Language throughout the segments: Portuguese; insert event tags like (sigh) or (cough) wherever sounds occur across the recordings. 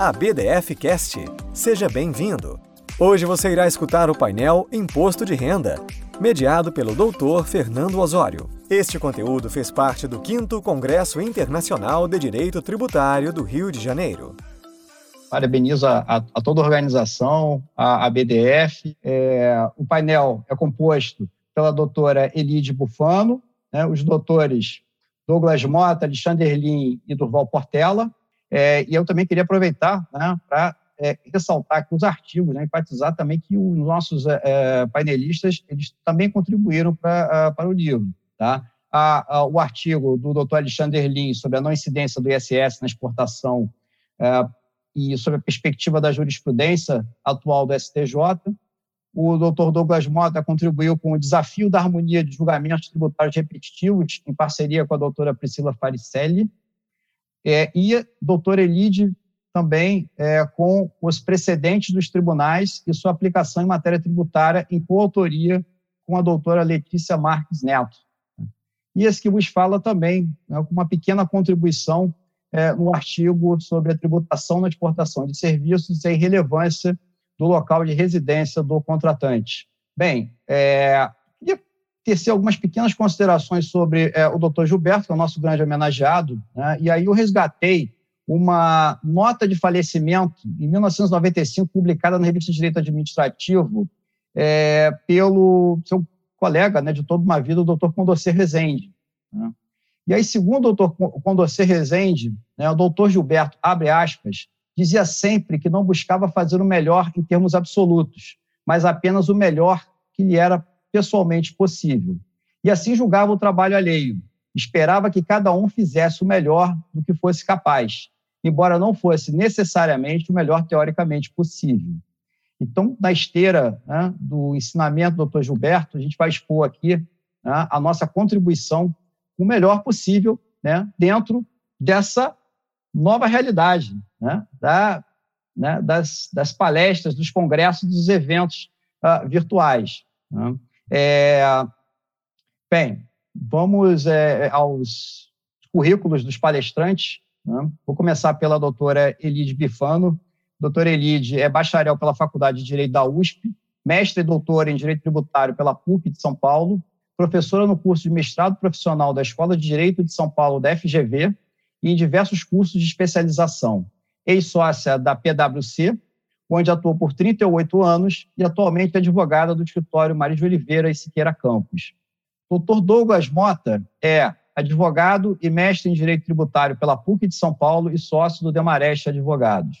a BDF Cast. Seja bem-vindo. Hoje você irá escutar o painel Imposto de Renda, mediado pelo Dr. Fernando Osório. Este conteúdo fez parte do 5 Congresso Internacional de Direito Tributário do Rio de Janeiro. Parabenizo a, a, a toda a organização, a, a BDF. É, o painel é composto pela doutora Elide Bufano, né, os doutores Douglas Mota, Alexandre Erlin e Durval Portela. É, e eu também queria aproveitar né, para é, ressaltar que os artigos, né, enfatizar também que os nossos é, é painelistas eles também contribuíram pra, para o livro. Tá? A, a, o artigo do Dr. Alexandre Erlin sobre a não incidência do ISS na exportação é, e sobre a perspectiva da jurisprudência atual do STJ. O doutor Douglas Mota contribuiu com o desafio da harmonia de julgamentos tributários repetitivos, em parceria com a doutora Priscila Faricelli. É, e doutora Elide também é, com os precedentes dos tribunais e sua aplicação em matéria tributária em coautoria com a doutora Letícia Marques Neto. E esse que vos fala também, né, com uma pequena contribuição é, no artigo sobre a tributação na exportação de serviços e a irrelevância do local de residência do contratante. Bem, é, tecer algumas pequenas considerações sobre é, o doutor Gilberto, que é o nosso grande homenageado, né, e aí eu resgatei uma nota de falecimento em 1995, publicada na revista Direito Administrativo, é, pelo seu colega né, de toda uma vida, o doutor Condorcet Rezende. Né. E aí, segundo o doutor Condorcet Rezende, né, o doutor Gilberto, abre aspas, dizia sempre que não buscava fazer o melhor em termos absolutos, mas apenas o melhor que lhe era pessoalmente possível. E assim julgava o trabalho alheio. Esperava que cada um fizesse o melhor do que fosse capaz, embora não fosse necessariamente o melhor teoricamente possível. Então, na esteira né, do ensinamento do Dr. Gilberto, a gente vai expor aqui né, a nossa contribuição o melhor possível né, dentro dessa nova realidade né, da, né, das, das, palestras, dos congressos, dos eventos uh, virtuais. É, bem, vamos é, aos currículos dos palestrantes. Né. Vou começar pela doutora Elide Bifano. Doutora Elide é bacharel pela Faculdade de Direito da USP, mestre e doutora em Direito Tributário pela PUC de São Paulo, professora no curso de mestrado profissional da Escola de Direito de São Paulo da FGV e em diversos cursos de especialização. Ex-sócia da PwC, onde atuou por 38 anos e atualmente é advogada do escritório Maria de Oliveira e Siqueira Campos. Dr. Douglas Mota é advogado e mestre em Direito Tributário pela PUC de São Paulo e sócio do Demareste Advogados.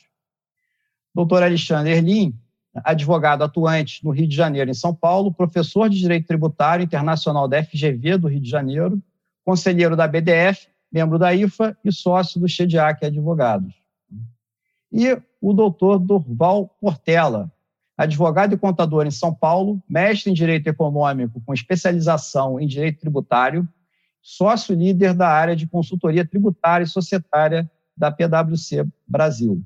Dr. Alexandre Erlim advogado atuante no Rio de Janeiro, em São Paulo, professor de Direito Tributário Internacional da FGV do Rio de Janeiro, conselheiro da BDF, membro da IFA e sócio do Chediac Advogados. E o doutor Durval Portela, advogado e contador em São Paulo, mestre em Direito Econômico com especialização em Direito Tributário, sócio líder da área de consultoria tributária e societária da PwC Brasil.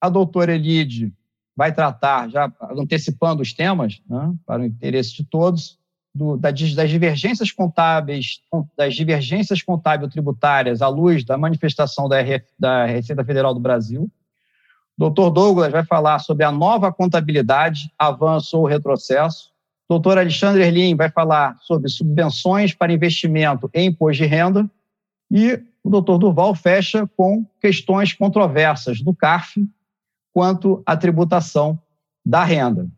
A doutora Elide vai tratar, já antecipando os temas, né, para o interesse de todos, do, das divergências contábeis, das divergências contábil tributárias à luz da manifestação da, RF, da Receita Federal do Brasil. Doutor Douglas vai falar sobre a nova contabilidade, avanço ou retrocesso. Doutor Alexandre Erlim vai falar sobre subvenções para investimento em imposto de renda. E o doutor Durval fecha com questões controversas do CARF quanto à tributação da renda.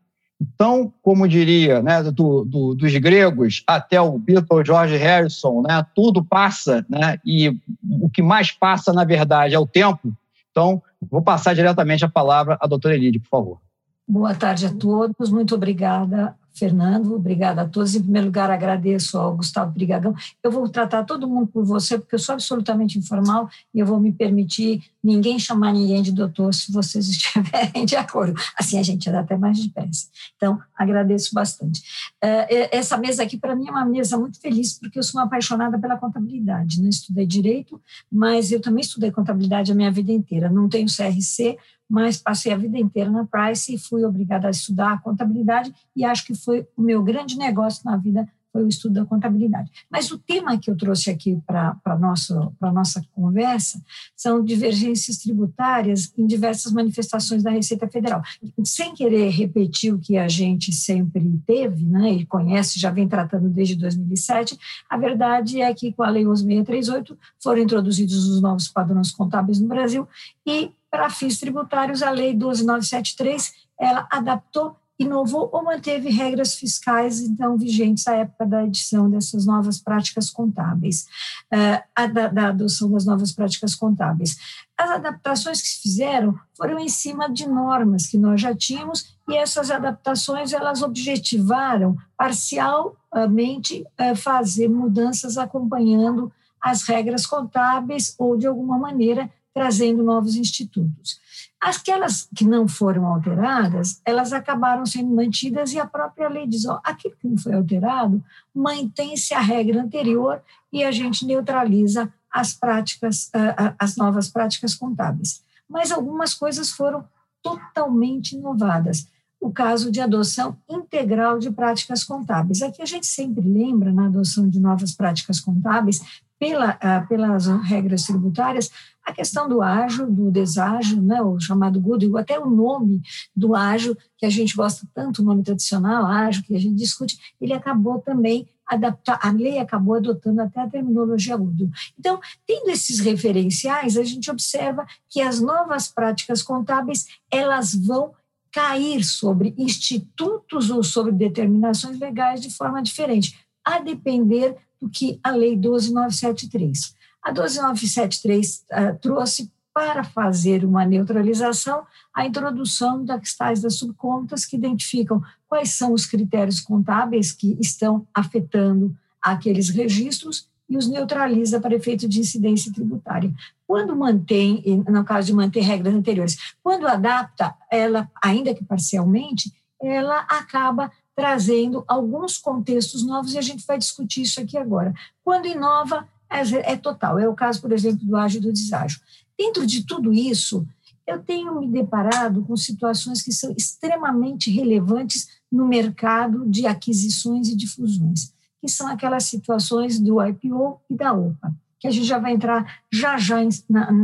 Então, como diria né, do, do, dos gregos até o Beatle George Harrison, né, tudo passa, né, e o que mais passa, na verdade, é o tempo. Então, vou passar diretamente a palavra à doutora Elide, por favor. Boa tarde a todos, muito obrigada Fernando, obrigada a todos. Em primeiro lugar, agradeço ao Gustavo Brigagão. Eu vou tratar todo mundo por você, porque eu sou absolutamente informal e eu vou me permitir ninguém chamar ninguém de doutor se vocês (laughs) estiverem de acordo. Assim a gente dá até mais depressa. Então, agradeço bastante. Eh, essa mesa aqui, para mim, é uma mesa muito feliz, porque eu sou uma apaixonada pela contabilidade. Né? Estudei direito, mas eu também estudei contabilidade a minha vida inteira. Não tenho CRC, mas passei a vida inteira na Price e fui obrigada a estudar a contabilidade e acho que foi o meu grande negócio na vida foi o estudo da contabilidade. Mas o tema que eu trouxe aqui para a nossa, conversa são divergências tributárias em diversas manifestações da Receita Federal. Sem querer repetir o que a gente sempre teve, né, e conhece, já vem tratando desde 2007, a verdade é que com a Lei 11.638 foram introduzidos os novos padrões contábeis no Brasil e, para fins tributários, a Lei 12.973 ela adaptou inovou ou manteve regras fiscais então vigentes à época da edição dessas novas práticas contábeis, uh, da, da, adoção das novas práticas contábeis. As adaptações que se fizeram foram em cima de normas que nós já tínhamos e essas adaptações elas objetivaram parcialmente uh, fazer mudanças acompanhando as regras contábeis ou de alguma maneira trazendo novos institutos. Aquelas que não foram alteradas, elas acabaram sendo mantidas e a própria lei diz, ó, aquilo que não foi alterado, mantém-se a regra anterior e a gente neutraliza as práticas, as novas práticas contábeis. Mas algumas coisas foram totalmente inovadas. O caso de adoção integral de práticas contábeis. Aqui a gente sempre lembra, na adoção de novas práticas contábeis, pela, pelas regras tributárias, a questão do ágio, do deságio, né, o chamado goodwill, até o nome do ágio, que a gente gosta tanto, o nome tradicional, ágio, que a gente discute, ele acabou também adaptar, a lei acabou adotando até a terminologia goodwill. Então, tendo esses referenciais, a gente observa que as novas práticas contábeis, elas vão cair sobre institutos ou sobre determinações legais de forma diferente, a depender do que a Lei 12973. A 12973 uh, trouxe para fazer uma neutralização a introdução das tais das subcontas que identificam quais são os critérios contábeis que estão afetando aqueles registros e os neutraliza para efeito de incidência tributária. Quando mantém, no caso de manter regras anteriores, quando adapta, ela, ainda que parcialmente, ela acaba trazendo alguns contextos novos e a gente vai discutir isso aqui agora. Quando inova, é, é total. É o caso, por exemplo, do ágio e do deságio. Dentro de tudo isso, eu tenho me deparado com situações que são extremamente relevantes no mercado de aquisições e de fusões, que são aquelas situações do IPO e da OPA que a gente já vai entrar já já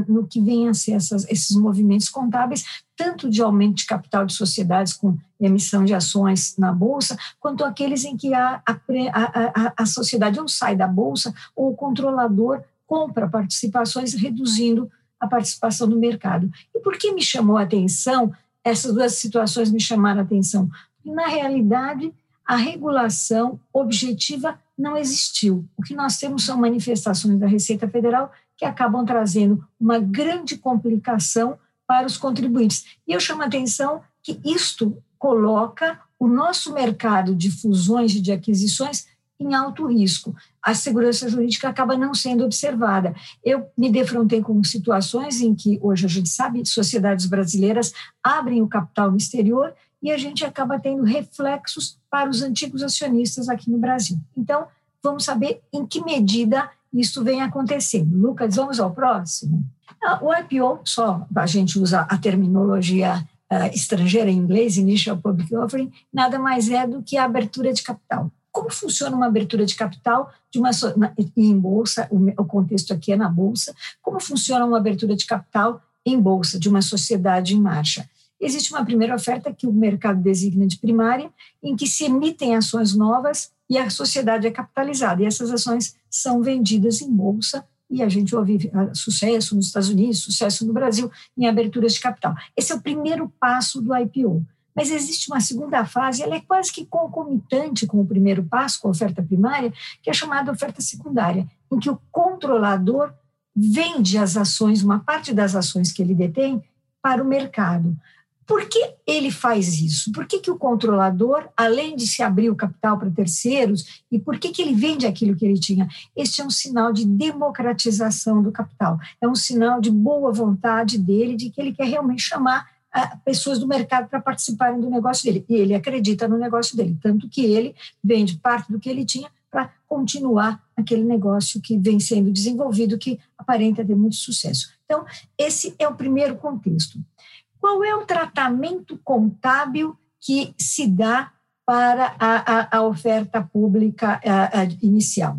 no que vem a ser essas, esses movimentos contábeis, tanto de aumento de capital de sociedades com emissão de ações na Bolsa, quanto aqueles em que a, a, a, a sociedade ou sai da Bolsa ou o controlador compra participações, reduzindo a participação no mercado. E por que me chamou a atenção? Essas duas situações me chamaram a atenção. Na realidade, a regulação objetiva não existiu. O que nós temos são manifestações da Receita Federal que acabam trazendo uma grande complicação para os contribuintes. E eu chamo a atenção que isto coloca o nosso mercado de fusões e de aquisições em alto risco. A segurança jurídica acaba não sendo observada. Eu me defrontei com situações em que, hoje a gente sabe, sociedades brasileiras abrem o capital no exterior e a gente acaba tendo reflexos para os antigos acionistas aqui no Brasil. Então, vamos saber em que medida isso vem acontecendo. Lucas, vamos ao próximo? Ah, o IPO, só a gente usa a terminologia uh, estrangeira em inglês, Initial Public Offering, nada mais é do que a abertura de capital. Como funciona uma abertura de capital de uma em bolsa? O contexto aqui é na bolsa. Como funciona uma abertura de capital em bolsa de uma sociedade em marcha? Existe uma primeira oferta que o mercado designa de primária, em que se emitem ações novas e a sociedade é capitalizada. E essas ações são vendidas em bolsa e a gente ouve ah, sucesso nos Estados Unidos, sucesso no Brasil em aberturas de capital. Esse é o primeiro passo do IPO. Mas existe uma segunda fase, ela é quase que concomitante com o primeiro passo, com a oferta primária, que é chamada oferta secundária, em que o controlador vende as ações, uma parte das ações que ele detém, para o mercado. Por que ele faz isso? Por que, que o controlador, além de se abrir o capital para terceiros, e por que, que ele vende aquilo que ele tinha? Este é um sinal de democratização do capital, é um sinal de boa vontade dele, de que ele quer realmente chamar uh, pessoas do mercado para participarem do negócio dele. E ele acredita no negócio dele, tanto que ele vende parte do que ele tinha para continuar aquele negócio que vem sendo desenvolvido, que aparenta ter muito sucesso. Então, esse é o primeiro contexto. Qual é o tratamento contábil que se dá para a, a, a oferta pública a, inicial.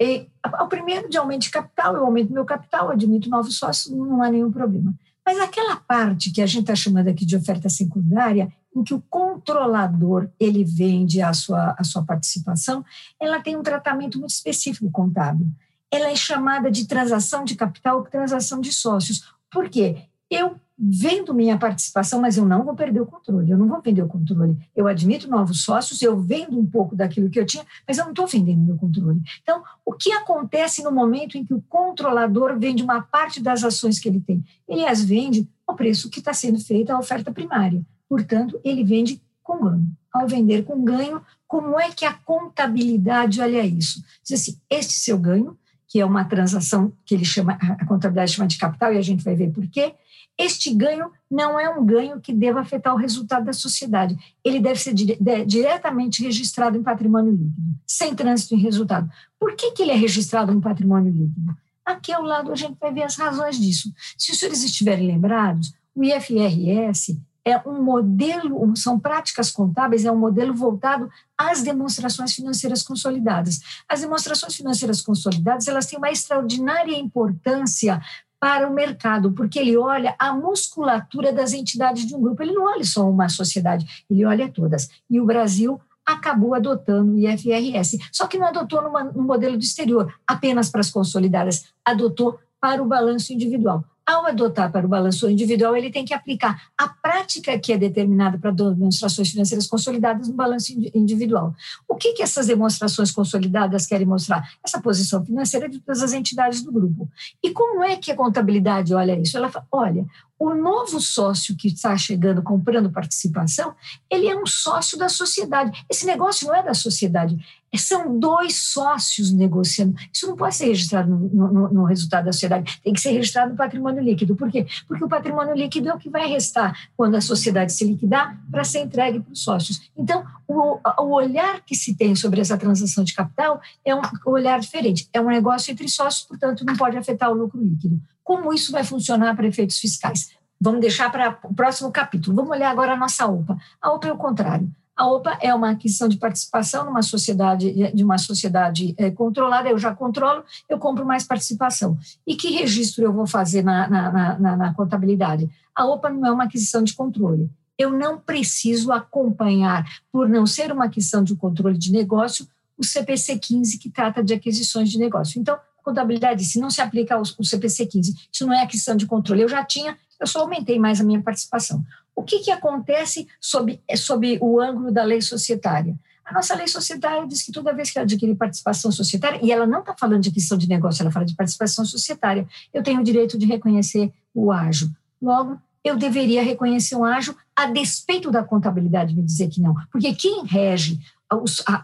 E, o primeiro de aumento de capital, eu aumento meu capital, admito novos sócios, não há nenhum problema. Mas aquela parte que a gente está chamando aqui de oferta secundária, em que o controlador ele vende a sua, a sua participação, ela tem um tratamento muito específico contábil. Ela é chamada de transação de capital, transação de sócios. Por quê? Eu vendo minha participação, mas eu não vou perder o controle, eu não vou vender o controle. Eu admito novos sócios, eu vendo um pouco daquilo que eu tinha, mas eu não estou vendendo meu controle. Então, o que acontece no momento em que o controlador vende uma parte das ações que ele tem? Ele as vende ao preço que está sendo feita a oferta primária. Portanto, ele vende com ganho. Ao vender com ganho, como é que a contabilidade olha isso? Diz assim, este seu ganho, que é uma transação que ele chama, a contabilidade chama de capital, e a gente vai ver por quê, este ganho não é um ganho que deva afetar o resultado da sociedade. Ele deve ser dire diretamente registrado em patrimônio líquido, sem trânsito em resultado. Por que, que ele é registrado em patrimônio líquido? Aqui ao lado a gente vai ver as razões disso. Se os senhores estiverem lembrados, o IFRS é um modelo, são práticas contábeis, é um modelo voltado às demonstrações financeiras consolidadas. As demonstrações financeiras consolidadas, elas têm uma extraordinária importância para o mercado, porque ele olha a musculatura das entidades de um grupo, ele não olha só uma sociedade, ele olha todas. E o Brasil acabou adotando o IFRS, só que não adotou numa, modelo do exterior, apenas para as consolidadas, adotou para o balanço individual ao adotar para o balanço individual, ele tem que aplicar a prática que é determinada para demonstrações financeiras consolidadas no balanço individual. O que, que essas demonstrações consolidadas querem mostrar? Essa posição financeira de todas as entidades do grupo. E como é que a contabilidade olha isso? Ela fala, olha, o novo sócio que está chegando comprando participação, ele é um sócio da sociedade. Esse negócio não é da sociedade, são dois sócios negociando. Isso não pode ser registrado no, no, no, resultado da sociedade, tem que ser registrado no patrimônio líquido. Por quê? Porque o patrimônio líquido é o que vai restar quando a sociedade se liquidar para ser entregue para os sócios. Então, o, o, olhar que se tem sobre essa transação de capital é um olhar diferente. É um negócio entre sócios, portanto, não pode afetar o lucro líquido. Como isso vai funcionar para efeitos fiscais? Vamos deixar para o próximo capítulo. Vamos olhar agora a nossa OPA. A OPA é o contrário. A OPA é uma aquisição de participação numa sociedade, de uma sociedade é, controlada, eu já controlo, eu compro mais participação. E que registro eu vou fazer na, na, na, na contabilidade? A OPA não é uma aquisição de controle. Eu não preciso acompanhar, por não ser uma aquisição de controle de negócio, o CPC 15, que trata de aquisições de negócio. Então, contabilidade, se não se aplica o CPC 15, isso não é aquisição de controle. Eu já tinha, eu só aumentei mais a minha participação. O que, que acontece sob, sob o ângulo da lei societária? A nossa lei societária diz que toda vez que eu adquirir participação societária, e ela não está falando de aquisição de negócio, ela fala de participação societária, eu tenho o direito de reconhecer o ágio. Logo, eu deveria reconhecer o ágio a despeito da contabilidade me dizer que não. Porque quem rege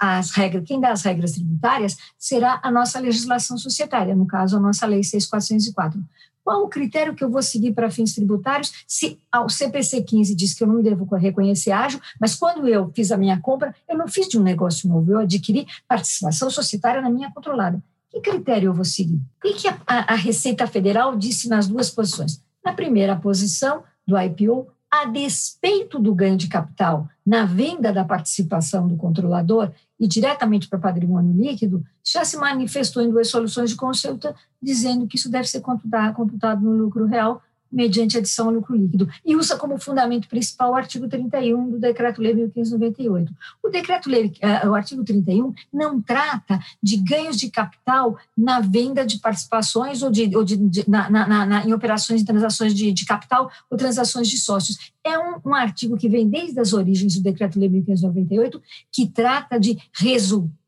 as regras, quem dá as regras tributárias será a nossa legislação societária, no caso, a nossa lei 6404. Qual o critério que eu vou seguir para fins tributários se o CPC 15 diz que eu não devo reconhecer ágil, mas quando eu fiz a minha compra, eu não fiz de um negócio novo, eu adquiri participação societária na minha controlada. Que critério eu vou seguir? O que a Receita Federal disse nas duas posições? Na primeira posição do IPO, a despeito do ganho de capital na venda da participação do controlador e diretamente para patrimônio líquido, já se manifestou em duas soluções de consulta dizendo que isso deve ser computado no lucro real mediante adição ao lucro líquido, e usa como fundamento principal o artigo 31 do Decreto-Lei 1598. O Decreto-Lei, uh, o artigo 31, não trata de ganhos de capital na venda de participações ou, de, ou de, de na, na, na, em operações e transações de, de, capital ou transações de sócios. É um, um artigo que vem desde as origens do Decreto-Lei 1598, que trata de resultados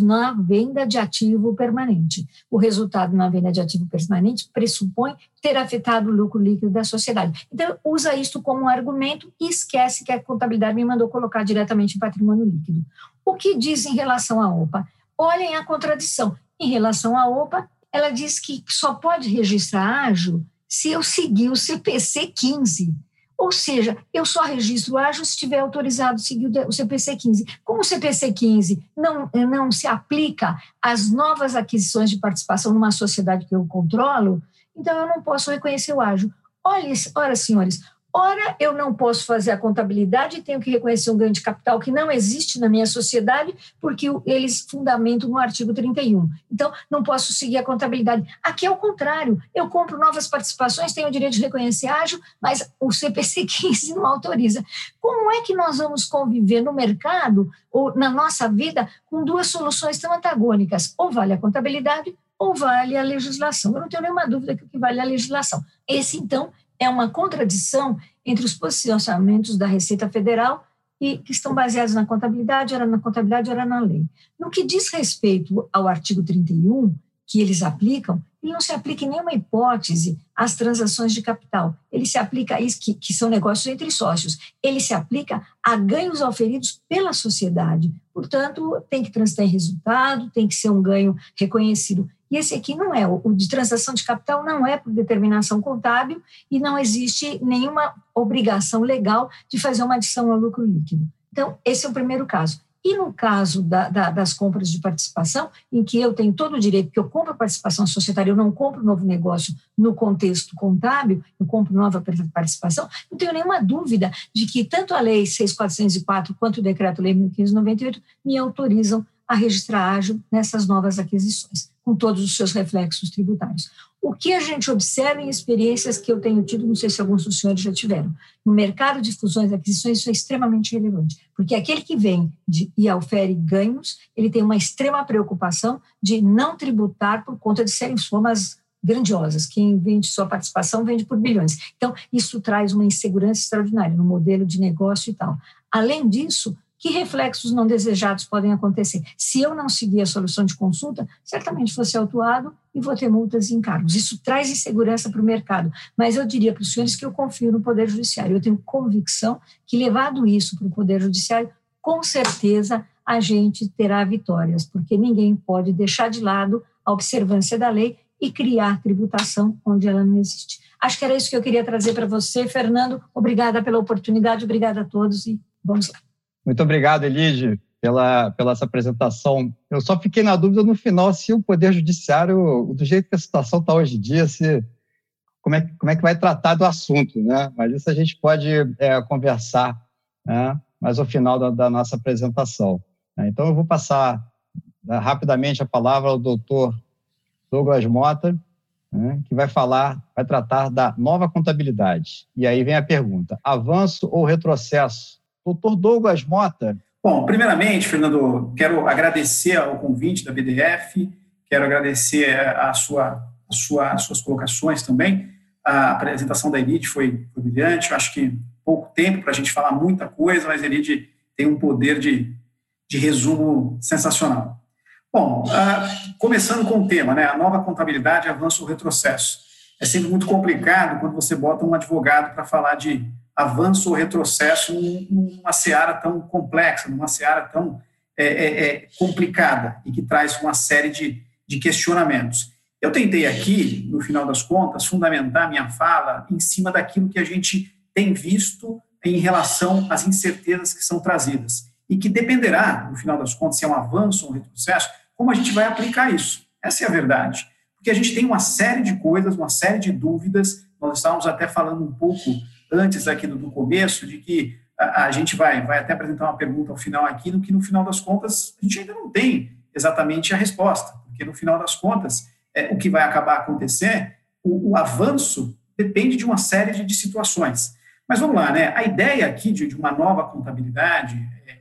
na venda de ativo permanente. O resultado na venda de ativo permanente pressupõe ter afetado o lucro líquido da sociedade. Então, usa isto como um argumento e esquece que a contabilidade me mandou colocar diretamente em patrimônio líquido. O que diz em relação à OPA? Olhem a contradição. Em relação à OPA, ela diz que só pode registrar ágio se eu seguir o CPC 15. Ou seja, eu só registro ágil se estiver autorizado seguir o CPC 15. Como o CPC 15 não, não se aplica às novas aquisições de participação numa sociedade que eu controlo, então eu não posso reconhecer o ágio. Olha, olha senhores, Ora, eu não posso fazer a contabilidade tenho que reconhecer um ganho de capital que não existe na minha sociedade, porque eles fundamentam no artigo 31. Então, não posso seguir a contabilidade. Aqui é o contrário. Eu compro novas participações, tenho o direito de reconhecer ágil, mas o CPC 15 (laughs) não autoriza. Como é que nós vamos conviver no mercado ou na nossa vida com duas soluções tão antagônicas? Ou vale a contabilidade ou vale a legislação. Eu não tenho nenhuma dúvida que vale é a legislação. Esse, então, é uma contradição entre os posicionamentos da Receita Federal e que estão baseados na contabilidade, era na contabilidade, era na lei. No que diz respeito ao artigo 31, que eles aplicam, ele não se aplica em nenhuma hipótese às transações de capital. Ele se aplica a isso, que, que são negócios entre sócios. Ele se aplica a ganhos oferidos pela sociedade. Portanto, tem que transitar em resultado, tem que ser um ganho reconhecido e esse aqui não é. O de transação de capital não é por determinação contábil e não existe nenhuma obrigação legal de fazer uma adição ao lucro líquido. Então, esse é o primeiro caso. E no caso da, da, das compras de participação, em que eu tenho todo o direito, que eu compro participação societária, eu não compro novo negócio no contexto contábil, eu compro nova participação, não tenho nenhuma dúvida de que tanto a Lei 6.404 quanto o Decreto-Lei 1598 me autorizam a registrar ágil nessas novas aquisições, com todos os seus reflexos tributários. O que a gente observa em experiências que eu tenho tido, não sei se alguns dos senhores já tiveram, no mercado de fusões e aquisições, isso é extremamente relevante, porque aquele que vem de, e ofere ganhos, ele tem uma extrema preocupação de não tributar por conta de serem somas grandiosas. Quem vende sua participação vende por bilhões. Então, isso traz uma insegurança extraordinária no modelo de negócio e tal. Além disso, que reflexos não desejados podem acontecer? Se eu não seguir a solução de consulta, certamente vou ser autuado e vou ter multas e encargos. Isso traz insegurança para o mercado. Mas eu diria para os senhores que eu confio no Poder Judiciário. Eu tenho convicção que, levado isso para o Poder Judiciário, com certeza a gente terá vitórias, porque ninguém pode deixar de lado a observância da lei e criar tributação onde ela não existe. Acho que era isso que eu queria trazer para você, Fernando. Obrigada pela oportunidade, obrigada a todos e vamos lá. Muito obrigado, Elide, pela, pela essa apresentação. Eu só fiquei na dúvida no final se o Poder Judiciário, do jeito que a situação está hoje em dia, se, como, é, como é que vai tratar do assunto, né? Mas isso a gente pode é, conversar né? mais ao final da, da nossa apresentação. Né? Então, eu vou passar né, rapidamente a palavra ao doutor Douglas Mota, né, que vai falar, vai tratar da nova contabilidade. E aí vem a pergunta: avanço ou retrocesso Doutor Douglas Mota. Bom, primeiramente, Fernando, quero agradecer ao convite da BDF, quero agradecer a sua, a sua, as suas colocações também. A apresentação da Elite foi, brilhante, eu acho que pouco tempo para a gente falar muita coisa, mas a Elite tem um poder de, de resumo sensacional. Bom, uh, começando com o tema, né, a nova contabilidade, avanço ou retrocesso. É sempre muito complicado quando você bota um advogado para falar de avanço ou retrocesso numa seara tão complexa, numa seara tão é, é, é, complicada e que traz uma série de, de questionamentos. Eu tentei aqui, no final das contas, fundamentar minha fala em cima daquilo que a gente tem visto em relação às incertezas que são trazidas e que dependerá, no final das contas, se é um avanço ou um retrocesso, como a gente vai aplicar isso. Essa é a verdade. Porque a gente tem uma série de coisas, uma série de dúvidas, nós estávamos até falando um pouco antes aqui do, do começo, de que a, a, gente vai, vai até apresentar uma pergunta ao final aqui, no que no final das contas a gente ainda não tem exatamente a resposta, porque no final das contas é, o que vai acabar acontecer, o, o avanço depende de uma série de, de, situações. Mas vamos lá, né? A ideia aqui de, de uma nova contabilidade, é, é,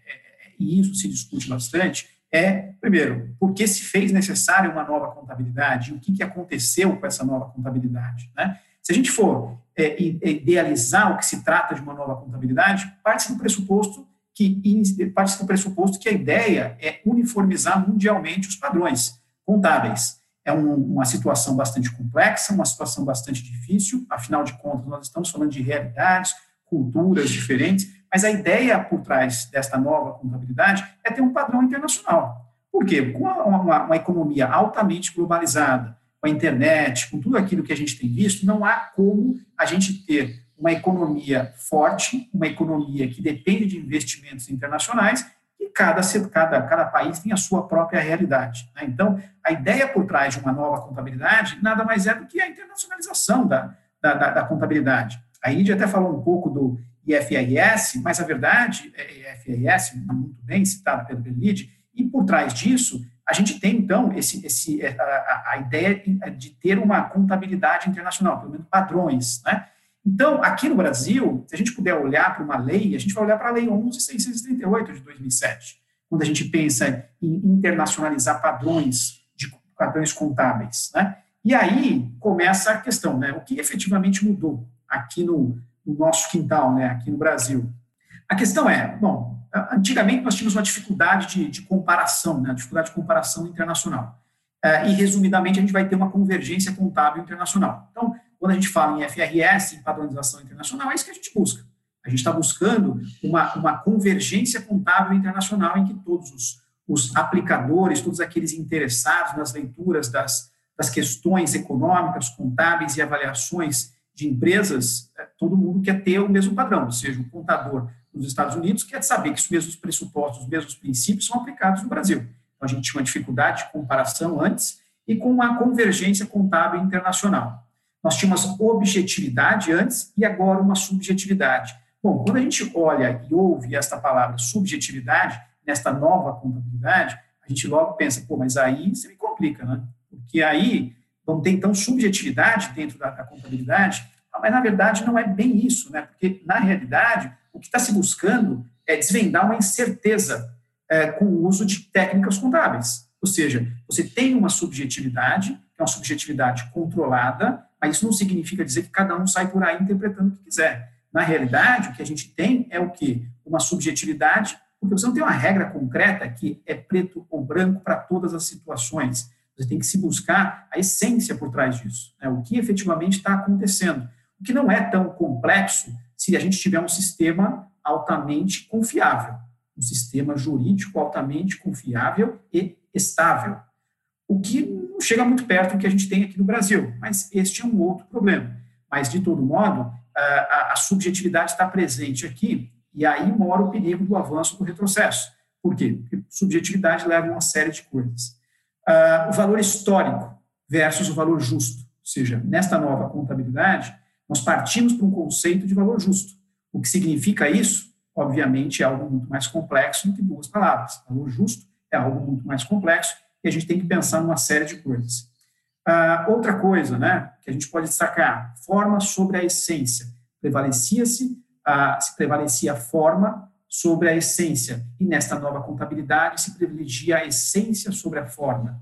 e isso se discute bastante, é, primeiro, por que se fez necessária uma nova contabilidade? O que, que aconteceu com essa nova contabilidade? Né? Se a gente for é, idealizar o que se trata de uma nova contabilidade, parte do pressuposto que parte do pressuposto que a ideia é uniformizar mundialmente os padrões contábeis. É um, uma situação bastante complexa, uma situação bastante difícil, afinal de contas, nós estamos falando de realidades, culturas diferentes, mas a ideia por trás desta nova contabilidade é ter um padrão internacional. Por quê? Com uma, uma, uma economia altamente globalizada, com a internet, com tudo aquilo que a gente tem visto, não há como a gente ter uma economia forte, uma economia que depende de investimentos internacionais e cada, cada, cada país tem a sua própria realidade. Né? Então, a ideia por trás de uma nova contabilidade nada mais é do que a internacionalização da, da, da, da contabilidade. A Índia até falou um pouco do IFRS, mas a verdade, é IFRS, muito bem citado pelo Berlid, e por trás disso, a gente tem, então, esse, esse, é, a, a, ideia de ter uma contabilidade internacional, pelo menos padrões. Né? Então, aqui no Brasil, se a gente puder olhar para uma lei, a gente vai olhar para a Lei 11.638 de 2007, quando a gente pensa em internacionalizar padrões, de padrões contábeis. Né? E aí começa a questão, né? o que efetivamente mudou aqui no, no nosso quintal, né? aqui no Brasil? A questão é, bom, antigamente nós tínhamos uma dificuldade de, de comparação, né, dificuldade de comparação internacional. É, e, resumidamente, a gente vai ter uma convergência contábil internacional. Então, quando a gente fala em FRS, em padronização internacional, é isso que a gente busca. A gente está buscando uma, uma convergência contábil internacional em que todos os, os aplicadores, todos aqueles interessados nas leituras das, das questões econômicas, contábeis e avaliações de empresas, é, todo mundo quer ter o mesmo padrão, ou seja, o contador nos Estados Unidos quer saber que os mesmos pressupostos, os mesmos princípios são aplicados no Brasil. Então, a gente tinha uma dificuldade de comparação antes e com uma convergência contábil internacional. Nós tínhamos objetividade antes e agora uma subjetividade. Bom, quando a gente olha e ouve esta palavra subjetividade, nesta nova contabilidade, a gente logo pensa, pô, mas aí você me complica, né? Porque aí vamos ter, então, subjetividade dentro da, da contabilidade, mas, na verdade, não é bem isso, né? Porque, na realidade, o que está se buscando é desvendar uma incerteza é, com o uso de técnicas contábeis. Ou seja, você tem uma subjetividade, que é uma subjetividade controlada, mas isso não significa dizer que cada um sai por aí interpretando o que quiser. Na realidade, o que a gente tem é o quê? Uma subjetividade, porque você não tem uma regra concreta que é preto ou branco para todas as situações. Você tem que se buscar a essência por trás disso, né? o que efetivamente está acontecendo. O que não é tão complexo se a gente tiver um sistema altamente confiável, um sistema jurídico altamente confiável e estável. O que não chega muito perto do que a gente tem aqui no Brasil, mas este é um outro problema. Mas, de todo modo, a, a subjetividade está presente aqui, e aí mora o perigo do avanço do retrocesso. Por quê? Porque subjetividade leva a uma série de coisas. Uh, o valor histórico versus o valor justo. Ou seja, nesta nova contabilidade, nós partimos para um conceito de valor justo. O que significa isso? Obviamente, é algo muito mais complexo do que duas palavras. Valor justo é algo muito mais complexo e a gente tem que pensar numa série de coisas. Uh, outra coisa né, que a gente pode destacar, forma sobre a essência. Prevalecia-se, uh, se prevalecia a forma sobre a essência, e nesta nova contabilidade se privilegia a essência sobre a forma.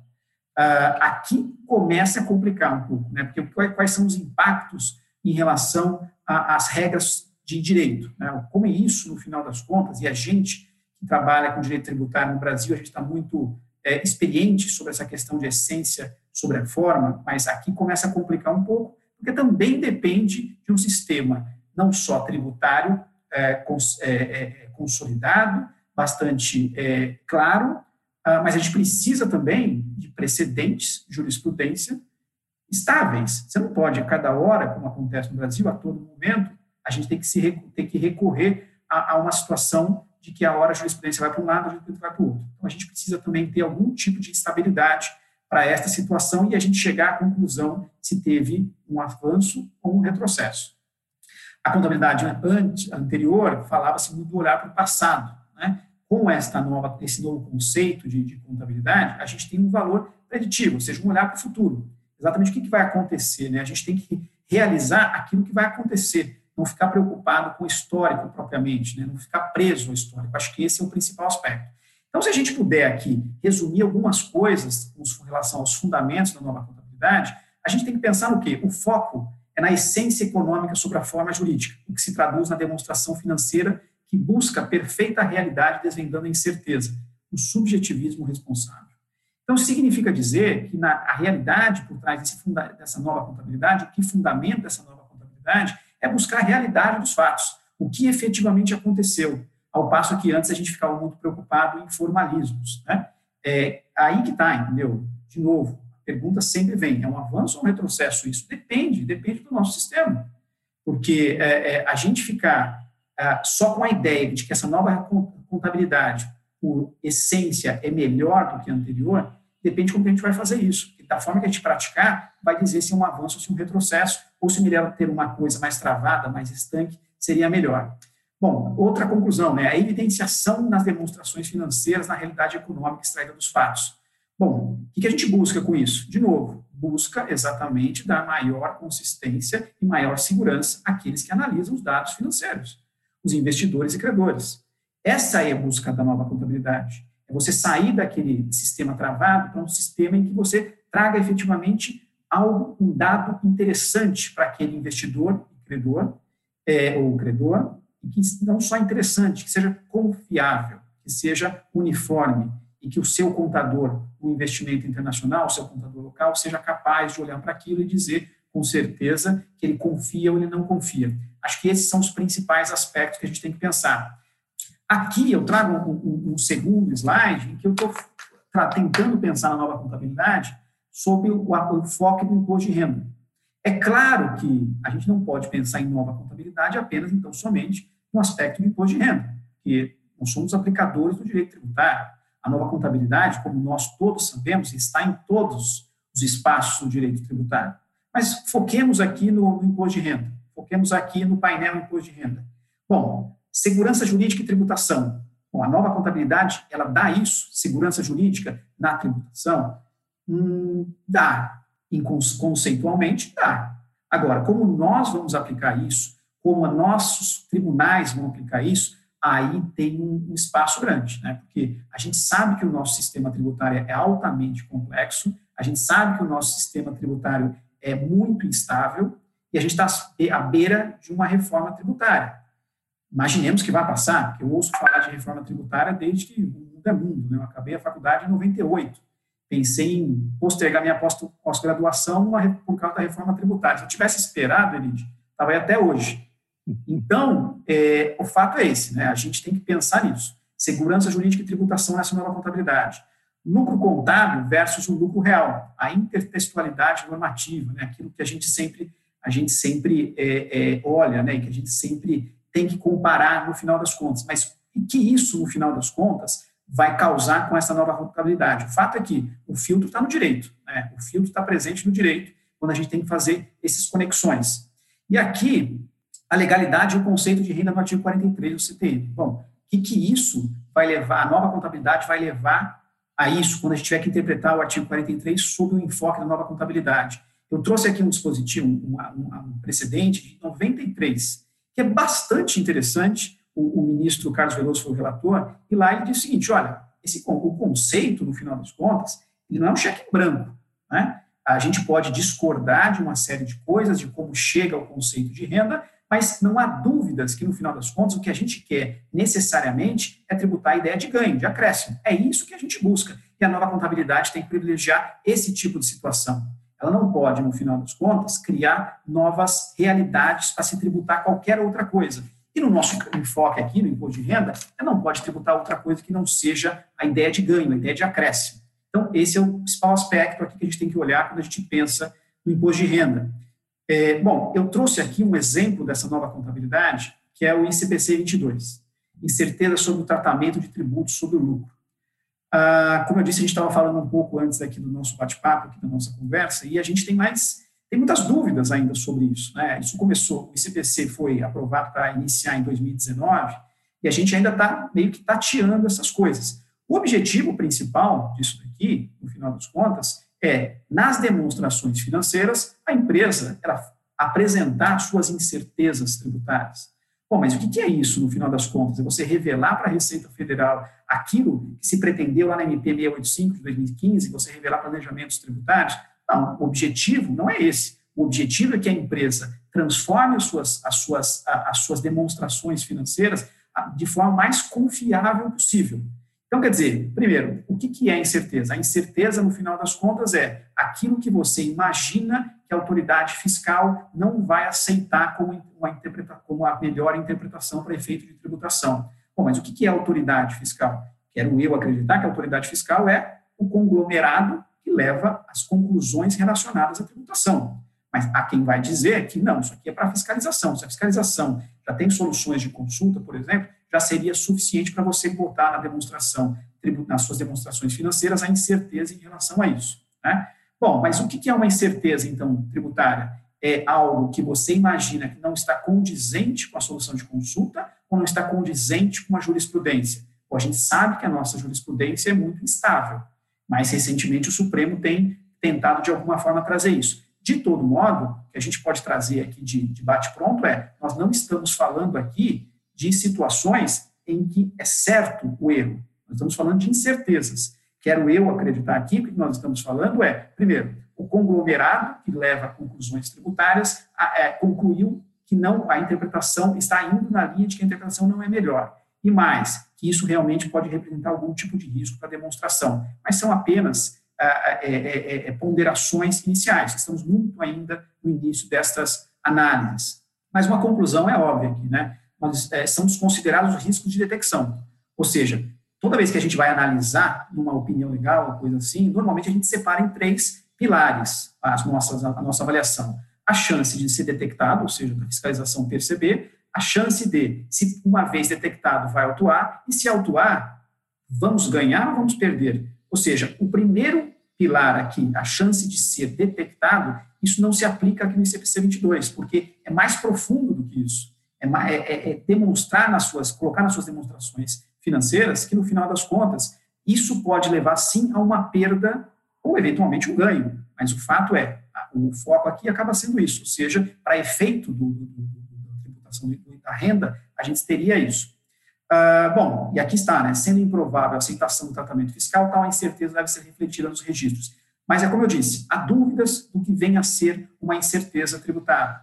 Uh, aqui começa a complicar um pouco, né, porque quais são os impactos em relação às regras de direito. Né? Como é isso, no final das contas, e a gente que trabalha com direito tributário no Brasil, a gente está muito é, experiente sobre essa questão de essência sobre a forma, mas aqui começa a complicar um pouco, porque também depende de um sistema não só tributário é, cons, é, é consolidado, bastante é, claro, ah, mas a gente precisa também de precedentes, jurisprudência, estáveis. Você não pode, a cada hora, como acontece no Brasil, a todo momento, a gente tem que, se, tem que recorrer a, a uma situação de que a hora a jurisprudência vai para um lado, a jurisprudência vai para o outro. Então, a gente precisa também ter algum tipo de estabilidade para esta situação e a gente chegar à conclusão se teve um avanço ou um retrocesso. A contabilidade anterior falava-se muito do olhar para o passado. Né? Com esta nova, esse novo conceito de, de contabilidade, a gente tem um valor preditivo, ou seja, um olhar para o futuro exatamente o que, vai acontecer. Né? A gente tem que realizar aquilo que vai acontecer, não ficar preocupado com o histórico propriamente, né? não ficar preso ao histórico. Acho que esse é o principal aspecto. Então, se a gente puder aqui resumir algumas coisas com relação aos fundamentos da nova contabilidade, a gente tem que pensar no quê? O foco é na essência econômica sobre a forma jurídica, o que se traduz na demonstração financeira que busca a perfeita realidade desvendando a incerteza, o subjetivismo responsável. Então, significa dizer que na, a realidade por trás funda, dessa nova contabilidade, o que fundamenta essa nova contabilidade, é buscar a realidade dos fatos, o que efetivamente aconteceu, ao passo que antes a gente ficava muito preocupado em formalismos. Né? É aí que está, entendeu? De novo, a pergunta sempre vem: é um avanço ou um retrocesso isso? Depende, depende do nosso sistema. Porque é, é, a gente ficar é, só com a ideia de que essa nova contabilidade, por essência, é melhor do que a anterior, depende de como a gente vai fazer isso. da forma que a gente praticar, vai dizer se é um avanço ou se é um retrocesso, ou se melhor ter uma coisa mais travada, mais estanque, seria melhor. Bom, outra conclusão, né? A evidenciação nas demonstrações financeiras na realidade econômica extraída dos fatos. Bom, o que a gente busca com isso? De novo, busca exatamente dar maior consistência e maior segurança àqueles que analisam os dados financeiros, os investidores e credores. Essa é a busca da nova contabilidade. É você sair daquele sistema travado para um sistema em que você traga efetivamente algo, um dado interessante para aquele investidor credor, é, ou credor, e que não só interessante, que seja confiável, que seja uniforme, e que o seu contador, um investimento internacional, o seu contador local, seja capaz de olhar para aquilo e dizer com certeza que ele confia ou ele não confia. Acho que esses são os principais aspectos que a gente tem que pensar. Aqui eu trago um, um, um segundo slide em que eu estou tentando pensar na nova contabilidade sob o, o foco do imposto de renda. É claro que a gente não pode pensar em nova contabilidade apenas, então, somente no aspecto do imposto de renda, porque nós somos aplicadores do direito tributário. A nova contabilidade, como nós todos sabemos, está em todos os espaços do direito tributário. Mas foquemos aqui no, no imposto de renda, foquemos aqui no painel imposto de renda. Bom, segurança jurídica e tributação. Bom, a nova contabilidade, ela dá isso, segurança jurídica na tributação? Hum, dá. Conceitualmente, dá. Agora, como nós vamos aplicar isso, como nossos tribunais vão aplicar isso, aí tem um espaço grande, né? Porque a gente sabe que o nosso sistema tributário é altamente complexo, a gente sabe que o nosso sistema tributário é muito instável e a gente está à beira de uma reforma tributária. Imaginemos que vai passar, porque eu ouço falar de reforma tributária desde que o mundo é mundo. Né? Eu acabei a faculdade em 98. Pensei em postergar minha pós-graduação por causa da reforma tributária. Se eu tivesse esperado, Elide, estava aí até hoje. Então, é, o fato é esse, né? A gente tem que pensar nisso. Segurança jurídica e tributação nessa nova contabilidade. Lucro contábil versus o lucro real. A intertextualidade normativa, né? Aquilo que a gente sempre, a gente sempre é, é, olha, né? E que a gente sempre tem que comparar no final das contas. Mas o que isso, no final das contas, vai causar com essa nova contabilidade? O fato é que o filtro está no direito. Né? O filtro está presente no direito quando a gente tem que fazer essas conexões. E aqui, a legalidade e o conceito de renda no artigo 43 do CTN. Bom, o que, que isso vai levar, a nova contabilidade vai levar a isso quando a gente tiver que interpretar o artigo 43 sob o enfoque da nova contabilidade? Eu trouxe aqui um dispositivo, um, um, um precedente de 93, que é bastante interessante. O, o, ministro Carlos Veloso foi o relator, e lá ele diz o seguinte: olha, esse, o conceito, no final das contas, ele não é um cheque branco. Né? A gente pode discordar de uma série de coisas, de como chega ao conceito de renda, mas não há dúvidas que, no final das contas, o que a gente quer necessariamente é tributar a ideia de ganho, de acréscimo. É isso que a gente busca. E a nova contabilidade tem que privilegiar esse tipo de situação. Ela não pode, no final das contas, criar novas realidades para se tributar qualquer outra coisa. E no nosso enfoque aqui, no imposto de renda, ela não pode tributar outra coisa que não seja a ideia de ganho, a ideia de acréscimo. Então, esse é o principal aspecto aqui que a gente tem que olhar quando a gente pensa no imposto de renda. É, bom, eu trouxe aqui um exemplo dessa nova contabilidade, que é o ICPC 22, incerteza sobre o tratamento de tributos sobre o lucro. Ah, como eu disse, a gente estava falando um pouco antes aqui do nosso bate-papo, aqui da nossa conversa, e a gente tem mais, tem muitas dúvidas ainda sobre isso. Né? Isso começou, o ICPC foi aprovado para iniciar em 2019, e a gente ainda está meio que tateando essas coisas. O objetivo principal disso daqui, no final das contas, é, nas demonstrações financeiras, a empresa ela apresentar suas incertezas tributárias. Bom, mas o que é isso, no final das contas? É você revelar para a Receita Federal aquilo que se pretendeu lá na MP 685 de 2015, você revelar planejamentos tributários? Não, o objetivo não é esse. O objetivo é que a empresa transforme as suas, as suas, as suas demonstrações financeiras de forma mais confiável possível. Então, quer dizer, primeiro, o que é incerteza? A incerteza, no final das contas, é aquilo que você imagina que a autoridade fiscal não vai aceitar como, uma como a melhor interpretação para efeito de tributação. Bom, mas o que é autoridade fiscal? Quero eu acreditar que a autoridade fiscal é o conglomerado que leva as conclusões relacionadas à tributação. Mas há quem vai dizer que não, isso aqui é para fiscalização. Se a fiscalização já tem soluções de consulta, por exemplo, já seria suficiente para você botar na demonstração, nas suas demonstrações financeiras, a incerteza em relação a isso. Né? Bom, mas o que é uma incerteza, então, tributária? É algo que você imagina que não está condizente com a solução de consulta ou não está condizente com a jurisprudência. Bom, a gente sabe que a nossa jurisprudência é muito instável, mas recentemente o Supremo tem tentado, de alguma forma, trazer isso. De todo modo, o que a gente pode trazer aqui de debate pronto é: nós não estamos falando aqui de situações em que é certo o erro, nós estamos falando de incertezas. Quero eu acreditar aqui que nós estamos falando é, primeiro, o conglomerado que leva a conclusões tributárias a, é, concluiu que não a interpretação está indo na linha de que a interpretação não é melhor. E mais, que isso realmente pode representar algum tipo de risco para a demonstração. Mas são apenas é, é, é, ponderações iniciais. Estamos muito ainda no início destas análises. Mas uma conclusão é óbvia aqui, né? Mas, são desconsiderados os riscos de detecção. Ou seja, toda vez que a gente vai analisar numa opinião legal, coisa assim, normalmente a gente separa em três pilares as nossas, a nossa avaliação. A chance de ser detectado, ou seja, da fiscalização perceber, a chance de, se uma vez detectado, vai autuar, e se autuar, vamos ganhar ou vamos perder? Ou seja, o primeiro pilar aqui, a chance de ser detectado, isso não se aplica aqui no ICPC 22, porque é mais profundo do que isso. É, é, é demonstrar nas suas, colocar nas suas demonstrações financeiras que, no final das contas, isso pode levar, sim, a uma perda ou, eventualmente, um ganho. Mas o fato é, o foco aqui acaba sendo isso, ou seja, para efeito do, do, do, da tributação da renda, a gente teria isso. Uh, bom, e aqui está, né? Sendo improvável a aceitação do tratamento fiscal, tal incerteza deve ser refletida nos registros. Mas é como eu disse, há dúvidas do que vem a ser uma incerteza tributária.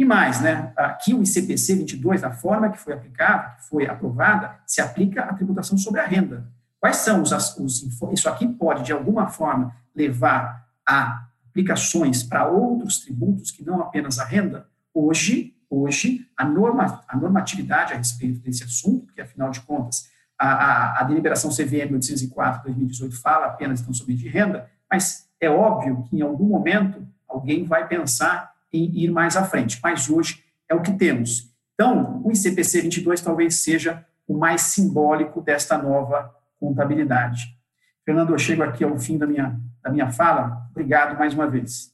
E mais, né? Aqui o ICPC 22, da forma que foi aplicada, que foi aprovada, se aplica à tributação sobre a renda. Quais são os, os isso aqui pode de alguma forma levar a aplicações para outros tributos que não apenas a renda? Hoje, hoje a, norma, a normatividade a respeito desse assunto, porque afinal de contas a, a, a deliberação CVM 804 2018 fala apenas então sobre de renda, mas é óbvio que em algum momento alguém vai pensar em ir mais à frente, mas hoje é o que temos. Então, o ICPC 22 talvez seja o mais simbólico desta nova contabilidade. Fernando, eu chego aqui ao fim da minha, da minha fala. Obrigado mais uma vez.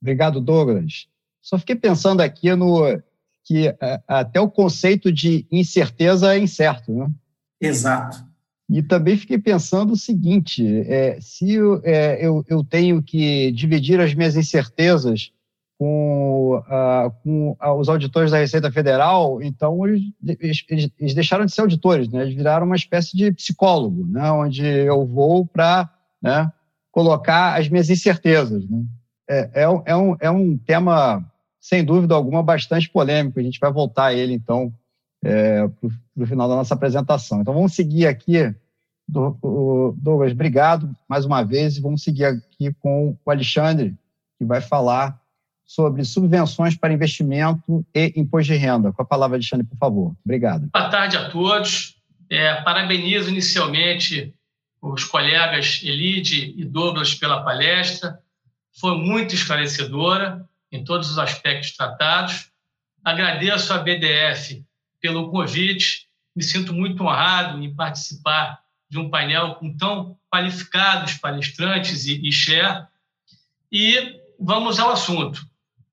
Obrigado, Douglas. Só fiquei pensando aqui no que é, até o conceito de incerteza é incerto, né? Exato. E também fiquei pensando o seguinte: é, se eu, é, eu, eu, tenho que dividir as minhas incertezas com, uh, com uh, os auditores da Receita Federal, então eles, eles, eles, deixaram de ser auditores, né? eles viraram uma espécie de psicólogo, né? onde eu vou para né, colocar as minhas incertezas. Né? É, é, é, um, é um tema sem dúvida alguma, bastante polêmico. A gente vai voltar a ele, então, é, para o final da nossa apresentação. Então, vamos seguir aqui. Douglas, obrigado mais uma vez, e vamos seguir aqui com o Alexandre, que vai falar sobre subvenções para investimento e imposto de renda. Com a palavra, Alexandre, por favor. Obrigado. Boa tarde a todos. É, parabenizo inicialmente os colegas Elide e Douglas pela palestra. Foi muito esclarecedora em todos os aspectos tratados. Agradeço à BDF pelo convite. Me sinto muito honrado em participar de um painel com tão qualificados palestrantes e, e. E vamos ao assunto.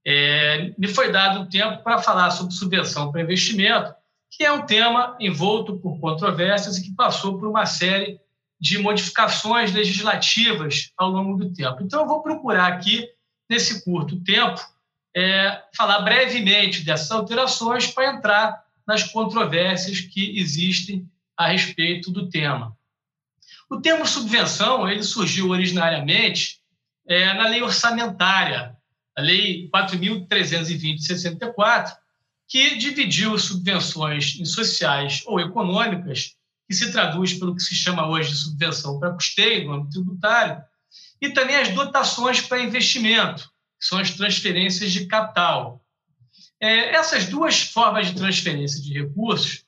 É, me foi dado um tempo para falar sobre subvenção para investimento, que é um tema envolto por controvérsias e que passou por uma série de modificações legislativas ao longo do tempo. Então, eu vou procurar aqui nesse curto tempo, é, falar brevemente dessas alterações para entrar nas controvérsias que existem a respeito do tema. O termo subvenção ele surgiu originariamente é, na lei orçamentária, a lei 4.320 de 64, que dividiu subvenções sociais ou econômicas, que se traduz pelo que se chama hoje de subvenção para custeio no âmbito tributário, e também as dotações para investimento, que são as transferências de capital. É, essas duas formas de transferência de recursos,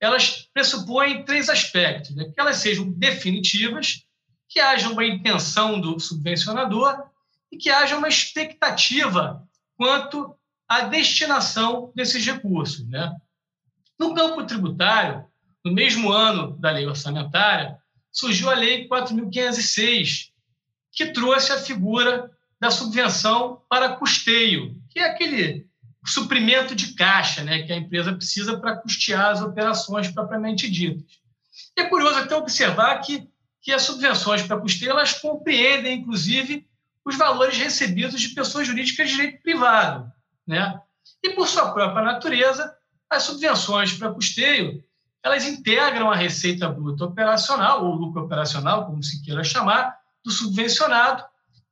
elas pressupõem três aspectos, né? que elas sejam definitivas, que haja uma intenção do subvencionador e que haja uma expectativa quanto à destinação desses recursos. Né? No campo tributário, no mesmo ano da lei orçamentária, surgiu a Lei 4.506, que trouxe a figura da subvenção para custeio, que é aquele suprimento de caixa né, que a empresa precisa para custear as operações propriamente ditas. E é curioso até observar que, que as subvenções para custeio elas compreendem, inclusive, os valores recebidos de pessoas jurídicas de direito privado. Né? E, por sua própria natureza, as subvenções para custeio elas integram a receita bruta operacional, ou lucro operacional, como se queira chamar, do subvencionado,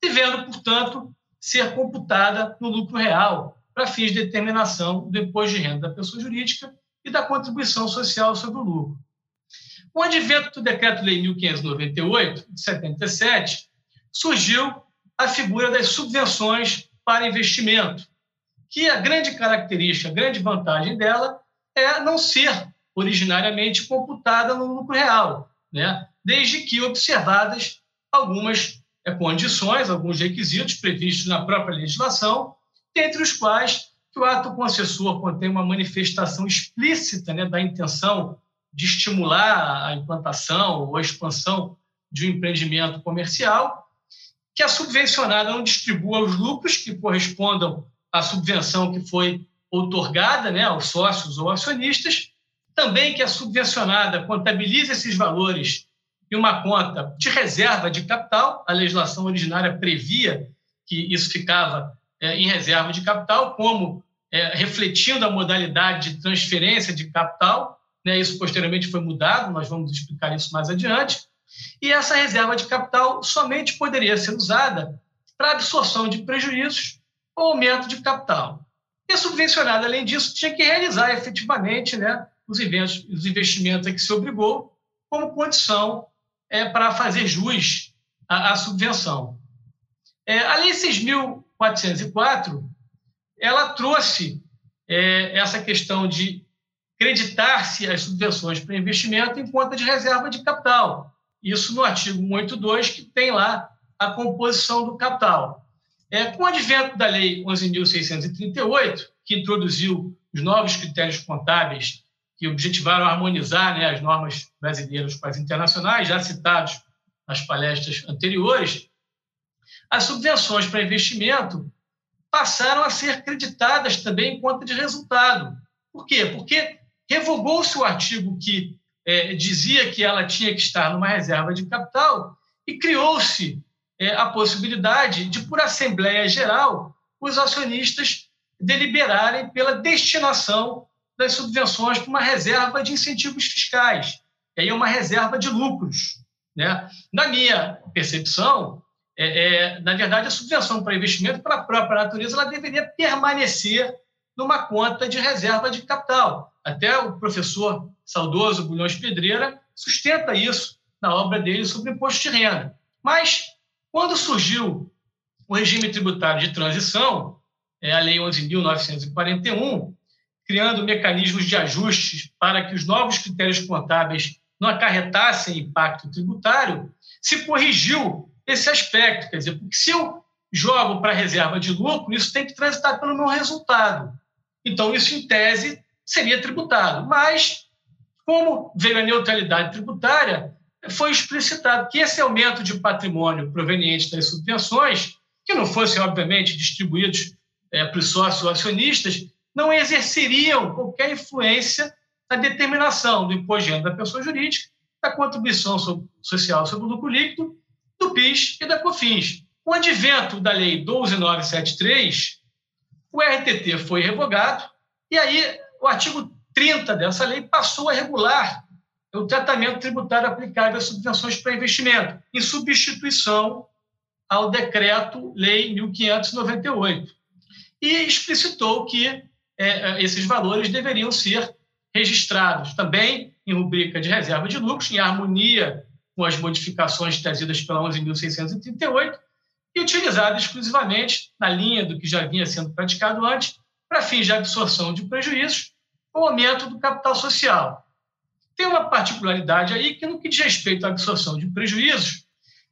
devendo, portanto, ser computada no lucro real, para fins de determinação do imposto de renda da pessoa jurídica e da contribuição social sobre o lucro. Com o advento do Decreto-Lei 1598, de 77, surgiu a figura das subvenções para investimento, que a grande característica, a grande vantagem dela é não ser originariamente computada no lucro real, né? desde que observadas algumas é, condições, alguns requisitos previstos na própria legislação, dentre os quais que o ato concessor contém uma manifestação explícita né, da intenção de estimular a implantação ou a expansão de um empreendimento comercial, que a subvencionada não distribua os lucros que correspondam à subvenção que foi outorgada né, aos sócios ou acionistas, também que a subvencionada contabilize esses valores em uma conta de reserva de capital, a legislação originária previa que isso ficava é, em reserva de capital, como é, refletindo a modalidade de transferência de capital, né, isso posteriormente foi mudado, nós vamos explicar isso mais adiante, e essa reserva de capital somente poderia ser usada para absorção de prejuízos ou aumento de capital. E a subvencionada, além disso, tinha que realizar efetivamente né, os, eventos, os investimentos a que se obrigou como condição é, para fazer jus à, à subvenção. É, a Lei 6.404 ela trouxe é, essa questão de creditar-se as subvenções para investimento em conta de reserva de capital. Isso no artigo 182, que tem lá a composição do capital. É, com o advento da Lei 11.638, que introduziu os novos critérios contábeis que objetivaram harmonizar né, as normas brasileiras com as internacionais, já citados nas palestras anteriores, as subvenções para investimento passaram a ser creditadas também em conta de resultado. Por quê? Porque revogou-se o artigo que é, dizia que ela tinha que estar numa reserva de capital e criou-se é, a possibilidade de, por Assembleia Geral, os acionistas deliberarem pela destinação das subvenções para uma reserva de incentivos fiscais, e aí é uma reserva de lucros. Né? Na minha percepção, é, é, na verdade, a subvenção para investimento, pela própria natureza, ela deveria permanecer numa conta de reserva de capital. Até o professor saudoso Bulhões Pedreira sustenta isso na obra dele sobre imposto de renda. Mas, quando surgiu o regime tributário de transição, é a Lei 11.941, criando mecanismos de ajustes para que os novos critérios contábeis não acarretassem impacto tributário, se corrigiu esse aspecto. Quer dizer, porque se eu jogo para reserva de lucro, isso tem que transitar pelo meu resultado. Então, isso, em tese, seria tributado. Mas, como veio a neutralidade tributária, foi explicitado que esse aumento de patrimônio proveniente das subvenções, que não fossem, obviamente, distribuídos é, para os sócios acionistas, não exerceriam qualquer influência na determinação do imposto de renda da pessoa jurídica, da contribuição social sobre o lucro líquido, do PIS e da COFINS. Com o advento da Lei 12973, o RTT foi revogado e aí o artigo 30 dessa lei passou a regular o tratamento tributário aplicável às subvenções para investimento, em substituição ao decreto-lei 1598. E explicitou que é, é, esses valores deveriam ser registrados também em rubrica de reserva de lucros, em harmonia com as modificações trazidas pela 11.638 e utilizados exclusivamente na linha do que já vinha sendo praticado antes, para fins de absorção de prejuízos ou aumento do capital social. Tem uma particularidade aí que, no que diz respeito à absorção de prejuízos,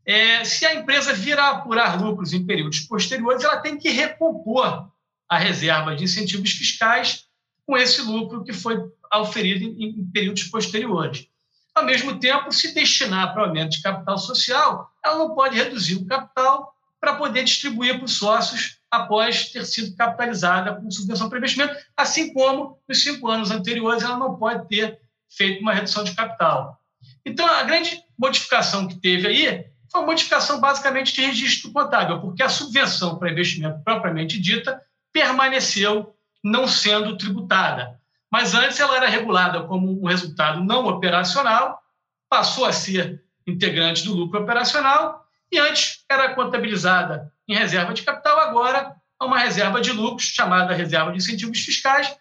é, se a empresa vir a apurar lucros em períodos posteriores, ela tem que recompor a reserva de incentivos fiscais com esse lucro que foi auferido em, em períodos posteriores. Ao mesmo tempo, se destinar para o aumento de capital social, ela não pode reduzir o capital para poder distribuir para os sócios após ter sido capitalizada com subvenção para investimento, assim como nos cinco anos anteriores ela não pode ter feito uma redução de capital. Então, a grande modificação que teve aí foi uma modificação basicamente de registro contábil, porque a subvenção para investimento propriamente dita permaneceu não sendo tributada. Mas antes ela era regulada como um resultado não operacional, passou a ser integrante do lucro operacional e antes era contabilizada em reserva de capital, agora é uma reserva de lucros chamada reserva de incentivos fiscais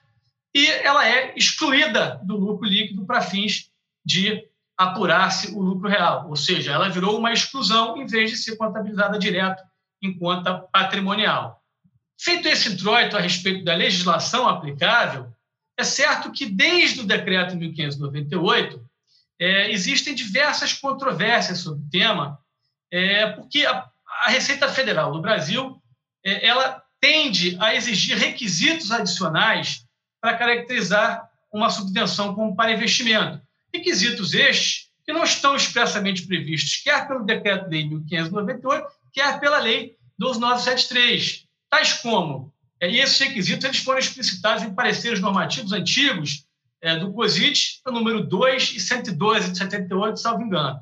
e ela é excluída do lucro líquido para fins de apurar-se o lucro real, ou seja, ela virou uma exclusão em vez de ser contabilizada direto em conta patrimonial. Feito esse introito a respeito da legislação aplicável, é certo que desde o decreto 1598 é, existem diversas controvérsias sobre o tema, é, porque a, a, Receita Federal do Brasil é, ela tende a exigir requisitos adicionais para caracterizar uma subvenção como para investimento. Requisitos estes que não estão expressamente previstos, quer pelo Decreto-Lei 1598, quer pela Lei 12973, tais como, é, e esses requisitos eles foram explicitados em pareceres normativos antigos é, do COSIT, número 2 e 112 de 78, salvo engano.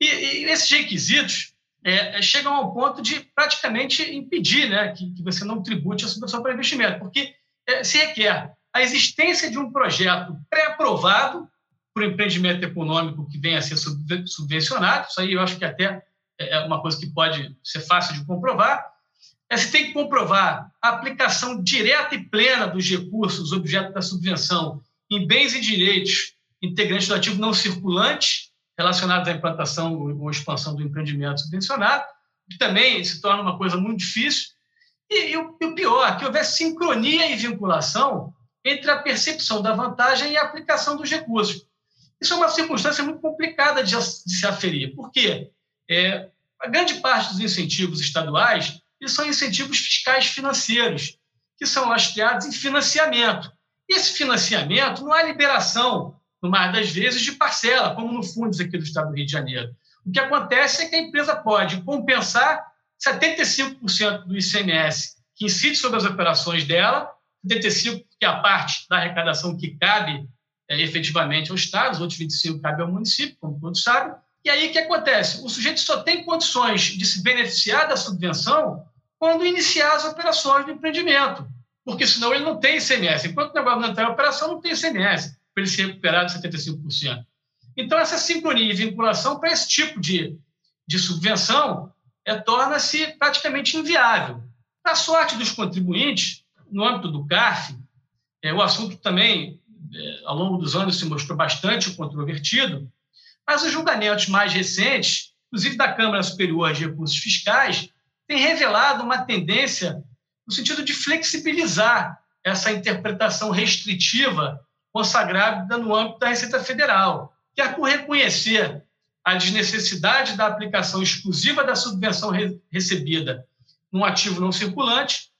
E, e esses requisitos é, é, chegam ao ponto de praticamente impedir né, que, que você não tribute a subvenção para investimento, porque é, se requer a existência de um projeto pré-aprovado para o empreendimento econômico que venha a ser subvencionado. Isso aí eu acho que até é uma coisa que pode ser fácil de comprovar. É, você tem que comprovar a aplicação direta e plena dos recursos objeto da subvenção em bens e direitos integrantes do ativo não circulante relacionados à implantação ou expansão do empreendimento subvencionado, que também se torna uma coisa muito difícil. E, e, o, e o pior, que houver sincronia e vinculação entre a percepção da vantagem e a aplicação dos recursos. Isso é uma circunstância muito complicada de, se aferir. Por quê? É, a grande parte dos incentivos estaduais são incentivos fiscais financeiros, que são lastreados em financiamento. Esse financiamento não há liberação, no mais das vezes, de parcela, como no Fundos aqui do Estado do Rio de Janeiro. O que acontece é que a empresa pode compensar 75% do ICMS que incide sobre as operações dela, 75% que é a parte da arrecadação que cabe é, efetivamente ao Estado, os outros 25 cabem ao município, como todos sabem. E aí o que acontece? O sujeito só tem condições de se beneficiar da subvenção quando iniciar as operações do empreendimento, porque senão ele não tem ICMS. Enquanto o negócio não está em operação, não tem ICMS para ele se recuperar de 75%. Então, essa sincronia e vinculação para esse tipo de, de subvenção é, torna-se praticamente inviável. Para a sorte dos contribuintes, no âmbito do CARF, é, o assunto também é, ao longo dos anos se mostrou bastante controvertido, mas os julgamentos mais recentes, inclusive da Câmara Superior de Recursos Fiscais, têm revelado uma tendência no sentido de flexibilizar essa interpretação restritiva consagrada no âmbito da Receita Federal, que é por reconhecer a desnecessidade da aplicação exclusiva da subvenção re recebida num ativo não circulante,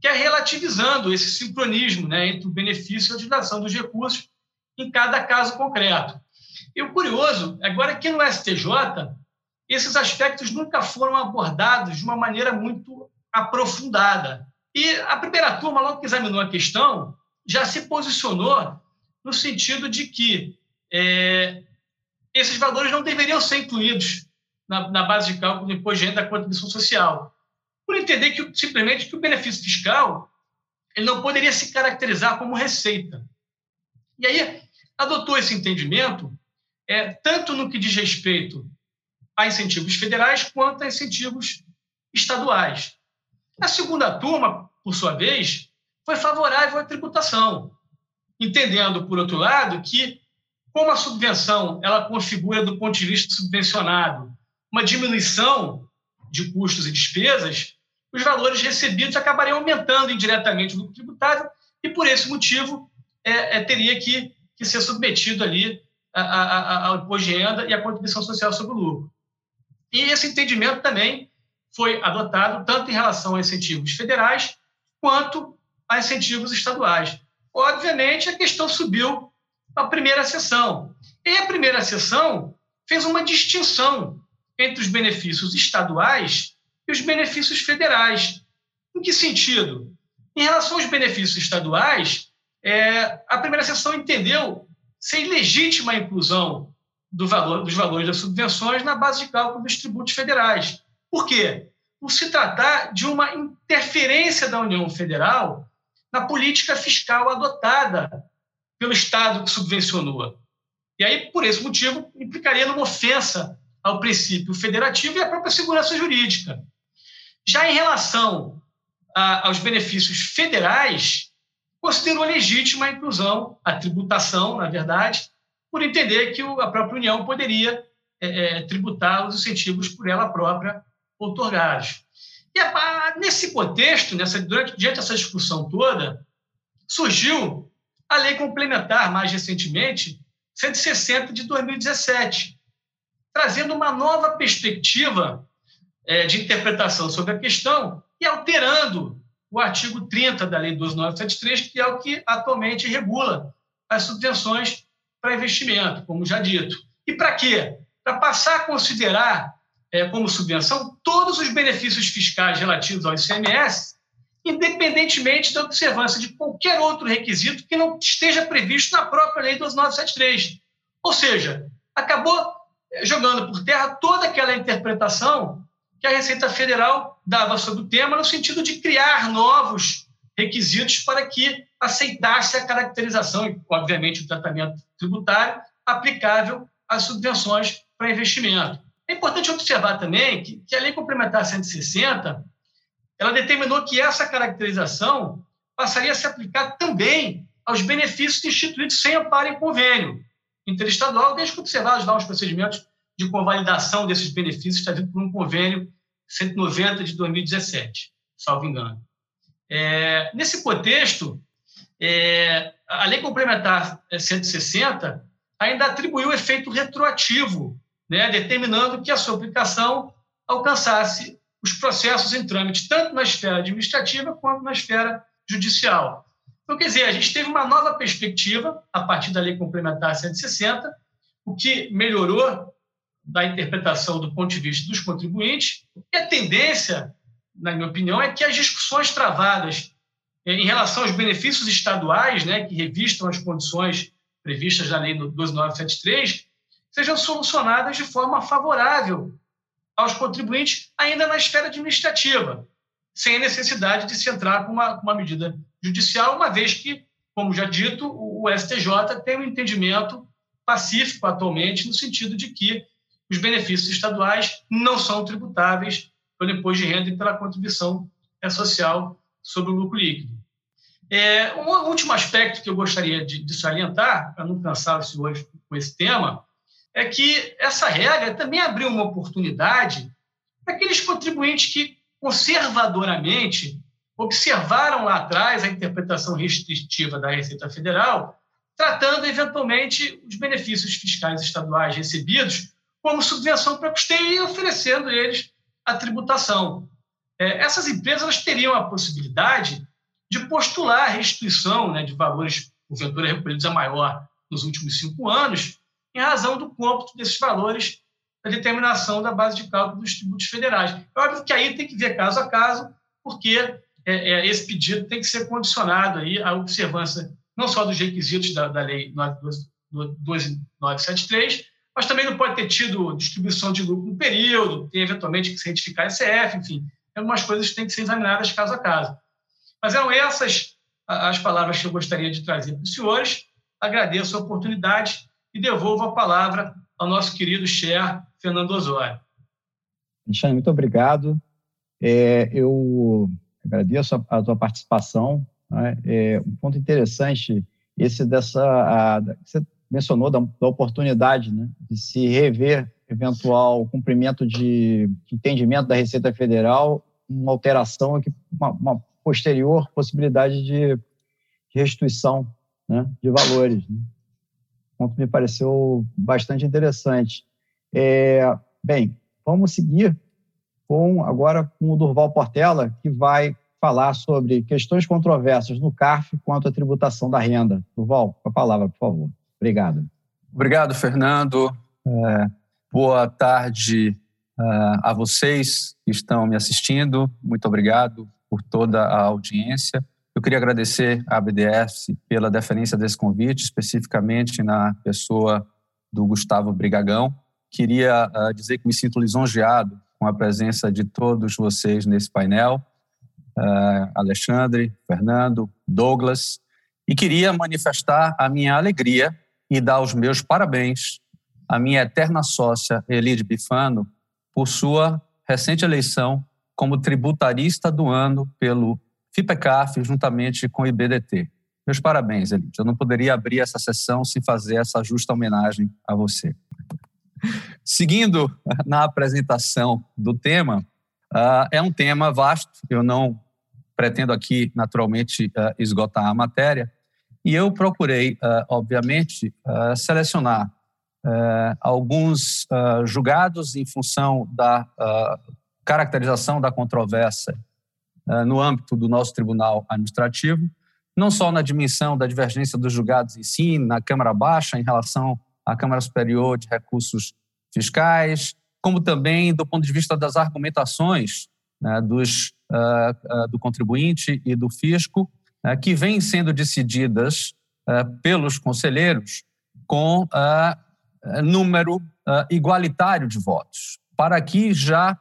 que é relativizando esse sincronismo né, entre o benefício e a utilização dos recursos em cada caso concreto. E o curioso, agora que no STJ, esses aspectos nunca foram abordados de uma maneira muito aprofundada. E a primeira turma, logo que examinou a questão, já se posicionou no sentido de que é, esses valores não deveriam ser incluídos na, na, base de cálculo do imposto de renda da contribuição social por entender que simplesmente que o benefício fiscal ele não poderia se caracterizar como receita. E aí adotou esse entendimento é, tanto no que diz respeito a incentivos federais quanto a incentivos estaduais. A segunda turma, por sua vez, foi favorável à tributação, entendendo, por outro lado, que como a subvenção ela configura do ponto de vista subvencionado uma diminuição de custos e despesas, os valores recebidos acabariam aumentando indiretamente o lucro tributável e, por esse motivo, é, é, teria que, que ser submetido ali ao imposto de renda e à contribuição social sobre o lucro. E esse entendimento também foi adotado tanto em relação a incentivos federais quanto a incentivos estaduais. Obviamente, a questão subiu na primeira sessão. E a primeira sessão fez uma distinção entre os benefícios estaduais e os benefícios federais. Em que sentido? Em relação aos benefícios estaduais, é, a primeira sessão entendeu ser ilegítima a inclusão do valor, dos valores das subvenções na base de cálculo dos tributos federais. Por quê? Por se tratar de uma interferência da União Federal na política fiscal adotada pelo Estado que subvencionou. E aí, por esse motivo, implicaria numa ofensa ao princípio federativo e à própria segurança jurídica. Já em relação a, aos benefícios federais, considerou legítima a inclusão, a tributação, na verdade, por entender que a própria União poderia é, é, tributar os incentivos por ela própria otorgados. E a, nesse contexto, nessa, durante, diante dessa discussão toda, surgiu a lei complementar, mais recentemente, 160 de 2017, trazendo uma nova perspectiva é, de interpretação sobre a questão e alterando o artigo 30 da Lei 12973, que é o que atualmente regula as subvenções para investimento, como já dito. E para quê? Para passar a considerar é, como subvenção todos os benefícios fiscais relativos ao ICMS, independentemente da observância de qualquer outro requisito que não esteja previsto na própria Lei 12973. Ou seja, acabou é, jogando por terra toda aquela interpretação que a Receita Federal dava sobre o tema, no sentido de criar novos requisitos para que aceitasse a caracterização e, obviamente, o tratamento tributário aplicável às subvenções para investimento. É importante observar também que, que a Lei Complementar 160 ela determinou que essa caracterização passaria a se aplicar também aos benefícios instituídos sem amparo em convênio interestadual, desde que observados lá os procedimentos de convalidação desses benefícios establecidos por um convênio 190 de 2017, salvo engano. É, nesse contexto, é, a Lei Complementar 160 ainda atribuiu efeito retroativo, né, determinando que a sua aplicação alcançasse os processos em trâmite, tanto na esfera administrativa quanto na esfera judicial. Então, quer dizer, a gente teve uma nova perspectiva a partir da Lei Complementar 160, o que melhorou da interpretação do ponto de vista dos contribuintes, e a tendência, na minha opinião, é que as discussões travadas em relação aos benefícios estaduais, né, que revistam as condições previstas na Lei 12973, sejam solucionadas de forma favorável aos contribuintes, ainda na esfera administrativa, sem a necessidade de se entrar com uma, uma medida judicial, uma vez que, como já dito, o, o STJ tem um entendimento pacífico atualmente, no sentido de que os benefícios estaduais não são tributáveis pelo imposto de renda e pela contribuição social sobre o lucro líquido. É, um último aspecto que eu gostaria de, de salientar, para não cansar-se hoje com esse tema, é que essa regra também abriu uma oportunidade para aqueles contribuintes que conservadoramente observaram lá atrás a interpretação restritiva da Receita Federal, tratando eventualmente os benefícios fiscais estaduais recebidos como subvenção para custeio e oferecendo eles a tributação. É, essas empresas teriam a possibilidade de postular a restituição né, de valores, porventura, recolhidos a maior nos últimos cinco anos, em razão do cômputo desses valores da determinação da base de cálculo dos tributos federais. É óbvio que aí tem que ver caso a caso, porque é, é, esse pedido tem que ser condicionado aí à observância não só dos requisitos da, da Lei 2973, mas também não pode ter tido distribuição de lucro no período, tem eventualmente que certificar SF, enfim, algumas coisas que têm que ser examinadas caso a caso. Mas eram essas as palavras que eu gostaria de trazer para os senhores. Agradeço a oportunidade e devolvo a palavra ao nosso querido Cher, Fernando Osório. Alexandre, muito obrigado. É, eu agradeço a, a tua participação. Né? É, um ponto interessante esse dessa a, você mencionou da, da oportunidade né, de se rever eventual cumprimento de, de entendimento da Receita Federal, uma alteração aqui, uma, uma posterior possibilidade de, de restituição né, de valores. Né. Ponto me pareceu bastante interessante. É, bem, vamos seguir com agora com o Durval Portela, que vai falar sobre questões controversas no CARF quanto à tributação da renda. Durval, com a palavra, por favor. Obrigado. Obrigado, Fernando. É, boa tarde uh, a vocês que estão me assistindo. Muito obrigado por toda a audiência. Eu queria agradecer à BDS pela deferência desse convite, especificamente na pessoa do Gustavo Brigagão. Queria uh, dizer que me sinto lisonjeado com a presença de todos vocês nesse painel, uh, Alexandre, Fernando, Douglas, e queria manifestar a minha alegria e dar os meus parabéns à minha eterna sócia Elide Bifano por sua recente eleição como tributarista do ano pelo FIPECAF, juntamente com o IBDT. Meus parabéns, Elite. Eu não poderia abrir essa sessão sem fazer essa justa homenagem a você. Seguindo na apresentação do tema, uh, é um tema vasto, eu não pretendo aqui, naturalmente, uh, esgotar a matéria, e eu procurei, uh, obviamente, selecionar alguns julgados em função da caracterização da controvérsia no âmbito do nosso tribunal administrativo, não só na dimensão da divergência dos julgados em si, na Câmara Baixa em relação à Câmara Superior de Recursos Fiscais, como também do ponto de vista das argumentações né, dos, uh, uh, do contribuinte e do fisco, uh, que vêm sendo decididas pelos conselheiros com número igualitário de votos, para que já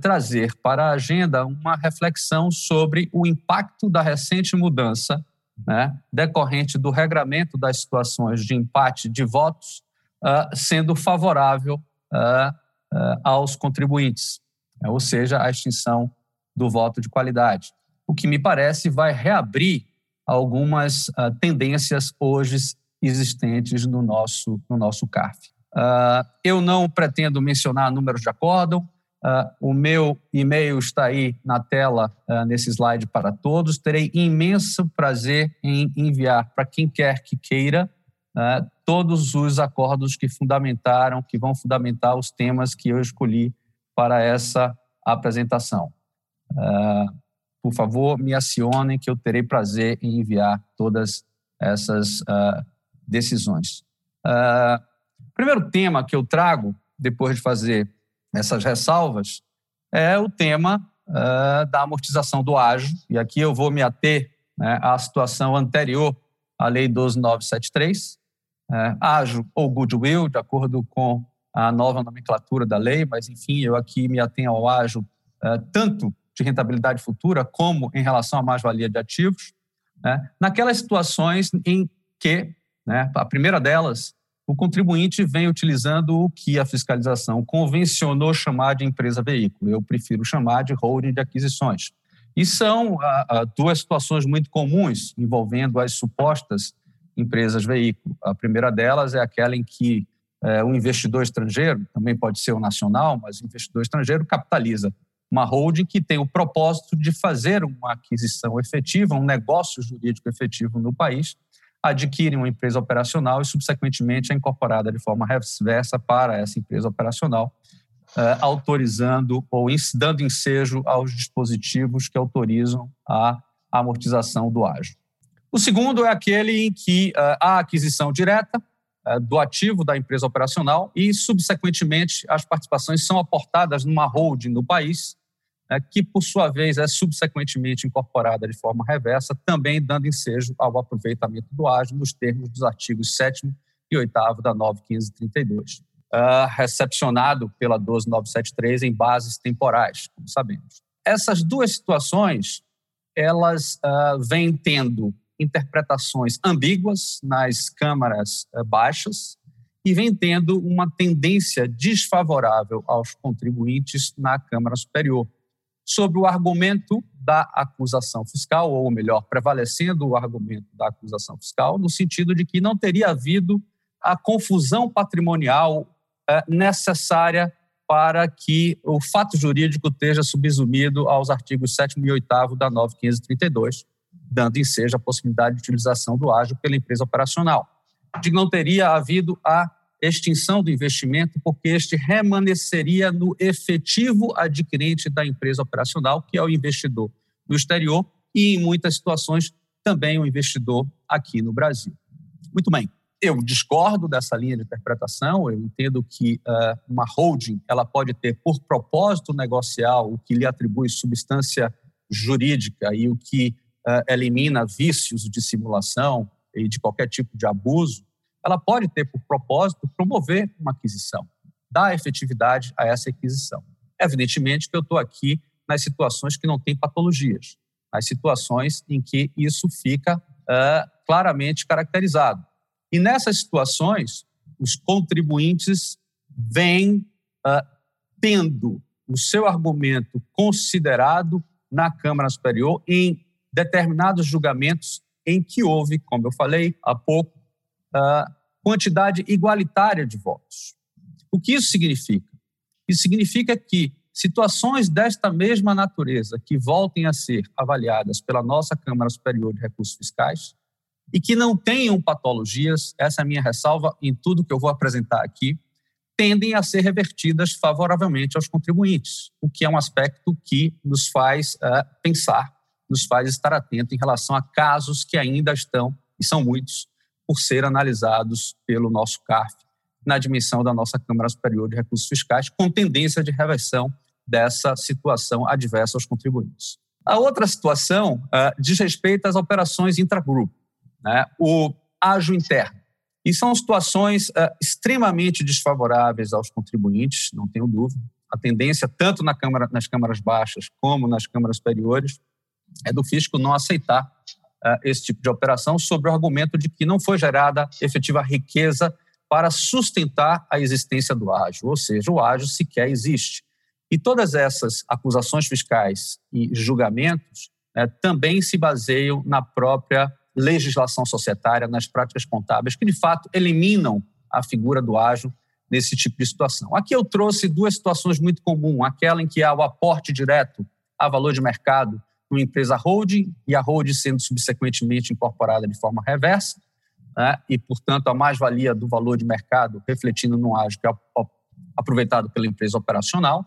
trazer para a agenda uma reflexão sobre o impacto da recente mudança né, decorrente do regramento das situações de empate de votos uh, sendo favorável uh, uh, aos contribuintes, né, ou seja, a extinção do voto de qualidade. O que me parece vai reabrir algumas tendências hoje existentes no nosso, no nosso CARF. eu não pretendo mencionar números de acórdão, Uh, o meu e-mail está aí na tela, uh, nesse slide para todos. Terei imenso prazer em enviar para quem quer que queira uh, todos os acordos que fundamentaram, que vão fundamentar os temas que eu escolhi para essa apresentação. por favor, me acionem que eu terei prazer em enviar todas essas decisões. Primeiro tema que eu trago, depois de fazer essas ressalvas é o tema uh, da amortização do ágio, e aqui eu vou me ater né, à situação anterior à Lei 12973, uh, ágio ou goodwill, de acordo com a nova nomenclatura da lei, mas enfim, eu aqui me atenho ao ágio uh, tanto de rentabilidade futura como em relação à mais-valia de ativos, né, naquelas situações em que, né, a primeira delas, o contribuinte vem utilizando o que a fiscalização convencionou chamar de empresa veículo. Eu prefiro chamar de holding de aquisições. E são ah, ah, duas situações muito comuns envolvendo as supostas empresas veículo. A primeira delas é aquela em que eh, o investidor estrangeiro, também pode ser o nacional, mas investidor estrangeiro capitaliza uma holding que tem o propósito de fazer uma aquisição efetiva, um negócio jurídico efetivo no país, adquire uma empresa operacional e, subsequentemente, é incorporada de forma reversa para essa empresa operacional, eh, autorizando ou dando ensejo aos dispositivos que autorizam a amortização do ágio. O segundo é aquele em que uh, há aquisição direta uh, do ativo da empresa operacional e, subsequentemente, as participações são aportadas numa holding no país né, que, por sua vez, é subsequentemente incorporada de forma reversa, também dando ensejo ao aproveitamento do ágio nos termos dos artigos 7 e 8 da 9532, uh, recepcionado pela 12973 em bases temporais, como sabemos. Essas duas situações, elas uh, vêm tendo interpretações ambíguas nas câmaras uh, baixas e vem tendo uma tendência desfavorável aos contribuintes na Câmara Superior sobre o argumento da acusação fiscal, ou melhor, prevalecendo o argumento da acusação fiscal, no sentido de que não teria havido a confusão patrimonial é, necessária para que o fato jurídico esteja subsumido aos artigos 7 e 8 da 9532, dando ensejo a possibilidade de utilização do ágio pela empresa operacional. De que não teria havido a extinção do investimento, porque este remanesceria no efetivo adquirente da empresa operacional, que é o investidor no exterior e, em muitas situações, também o investidor aqui no Brasil. Muito bem. eu discordo dessa linha de interpretação. Eu entendo que uh, uma holding ela pode ter por propósito negocial o que lhe atribui substância jurídica e o que uh, elimina vícios de simulação e de qualquer tipo de abuso. Ela pode ter por propósito promover uma aquisição, dar efetividade a essa aquisição. Evidentemente que eu estou aqui nas situações que não têm patologias, nas situações em que isso fica uh, claramente caracterizado. E nessas situações, os contribuintes vêm uh, tendo o seu argumento considerado na Câmara Superior em determinados julgamentos em que houve, como eu falei há pouco, quantidade igualitária de votos. O que isso significa? Isso significa que situações desta mesma natureza que voltem a ser avaliadas pela nossa Câmara Superior de Recursos Fiscais e que não tenham patologias, essa é a minha ressalva em tudo que eu vou apresentar aqui, tendem a ser revertidas favoravelmente aos contribuintes, o que é um aspecto que nos faz uh, pensar, nos faz estar atento em relação a casos que ainda estão, e são muitos, por ser analisados pelo nosso CARF na dimensão da nossa Câmara Superior de Recursos Fiscais, com tendência de reversão dessa situação adversa aos contribuintes. A outra situação uh, diz respeito às operações intragrupo né, o ágio interno. E são situações uh, extremamente desfavoráveis aos contribuintes, não tenho dúvida. A tendência, tanto na câmara, nas câmaras baixas como nas câmaras superiores, é do fisco não aceitar esse tipo de operação sob o argumento de que não foi gerada efetiva riqueza para sustentar a existência do ágio, ou seja, o ágio sequer existe. E todas essas acusações fiscais e julgamentos né, também se baseiam na própria legislação societária, nas práticas contábeis, que de fato eliminam a figura do ágio nesse tipo de situação. Aqui eu trouxe duas situações muito comuns: aquela em que há o aporte direto a valor de mercado numa empresa holding e a holding sendo subsequentemente incorporada de forma reversa, né, e, portanto, a mais-valia do valor de mercado refletindo no ágio que é aproveitado pela empresa operacional,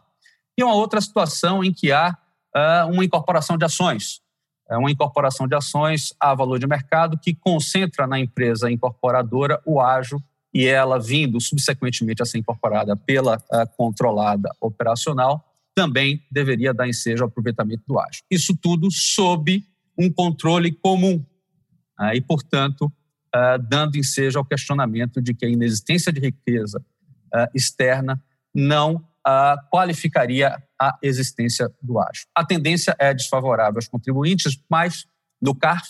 e uma outra situação em que há uh, uma incorporação de ações, é uma incorporação de ações a valor de mercado que concentra na empresa incorporadora o ágio e ela vindo subsequentemente a ser incorporada pela controlada operacional, também deveria dar ensejo ao aproveitamento do ágio. Isso tudo sob um controle comum uh, e, portanto, uh, dando ensejo ao questionamento de que a inexistência de riqueza externa não qualificaria a existência do ágio. A tendência é desfavorável aos contribuintes, mas no CARF,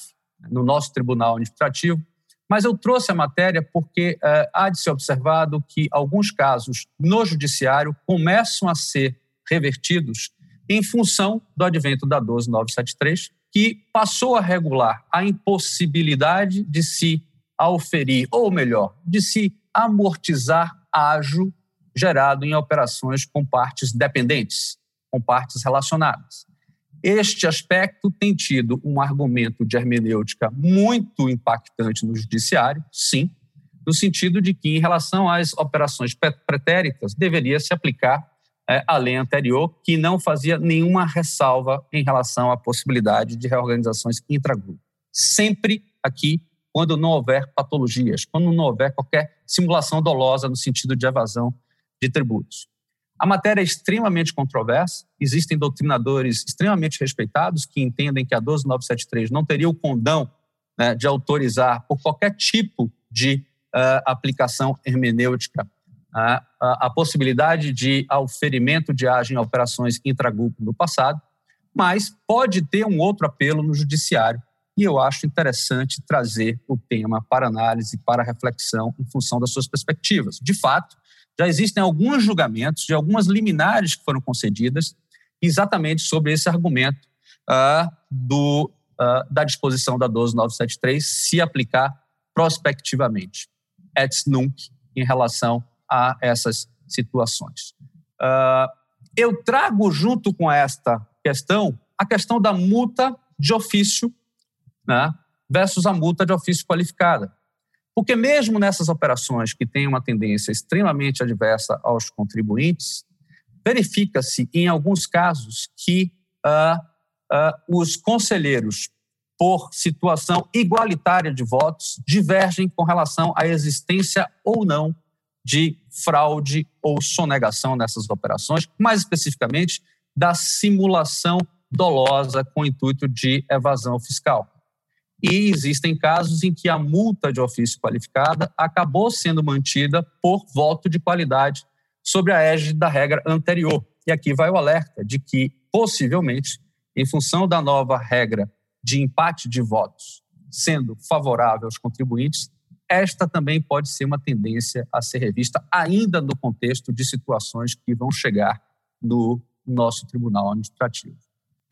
no nosso Tribunal Administrativo, mas eu trouxe a matéria porque eh, há de ser observado que alguns casos no judiciário começam a ser revertidos em função do advento da 12973, que passou a regular a impossibilidade de se auferir, ou melhor, de se amortizar ágio gerado em operações com partes dependentes, com partes relacionadas. Este aspecto tem tido um argumento de hermenêutica muito impactante no judiciário, sim, no sentido de que, em relação às operações pretéritas, deveria se aplicar é, a lei anterior, que não fazia nenhuma ressalva em relação à possibilidade de reorganizações intragrupo. Sempre aqui, quando não houver patologias, quando não houver qualquer simulação dolosa no sentido de evasão de tributos. A matéria é extremamente controversa, existem doutrinadores extremamente respeitados que entendem que a 12973 não teria o condão né, de autorizar, por qualquer tipo de uh, aplicação hermenêutica, uh, a possibilidade de auferimento de agem em operações intragrupo no passado, mas pode ter um outro apelo no judiciário, e eu acho interessante trazer o tema para análise, para reflexão, em função das suas perspectivas. De fato, já existem alguns julgamentos de algumas liminares que foram concedidas exatamente sobre esse argumento uh, do, uh, da disposição da 12973 se aplicar prospectivamente, et nunc, em relação a essas situações. Uh, eu trago junto com esta questão a questão da multa de ofício né, versus a multa de ofício qualificada. Porque, mesmo nessas operações que têm uma tendência extremamente adversa aos contribuintes, verifica-se, em alguns casos, que uh, uh, os conselheiros por situação igualitária de votos, divergem com relação à existência ou não de fraude ou sonegação nessas operações, mais especificamente da simulação dolosa com intuito de evasão fiscal. E existem casos em que a multa de ofício qualificada acabou sendo mantida por voto de qualidade sobre a égide da regra anterior. E aqui vai o alerta de que, possivelmente, em função da nova regra de empate de votos sendo favorável aos contribuintes, esta também pode ser uma tendência a ser revista, ainda no contexto de situações que vão chegar no nosso tribunal administrativo.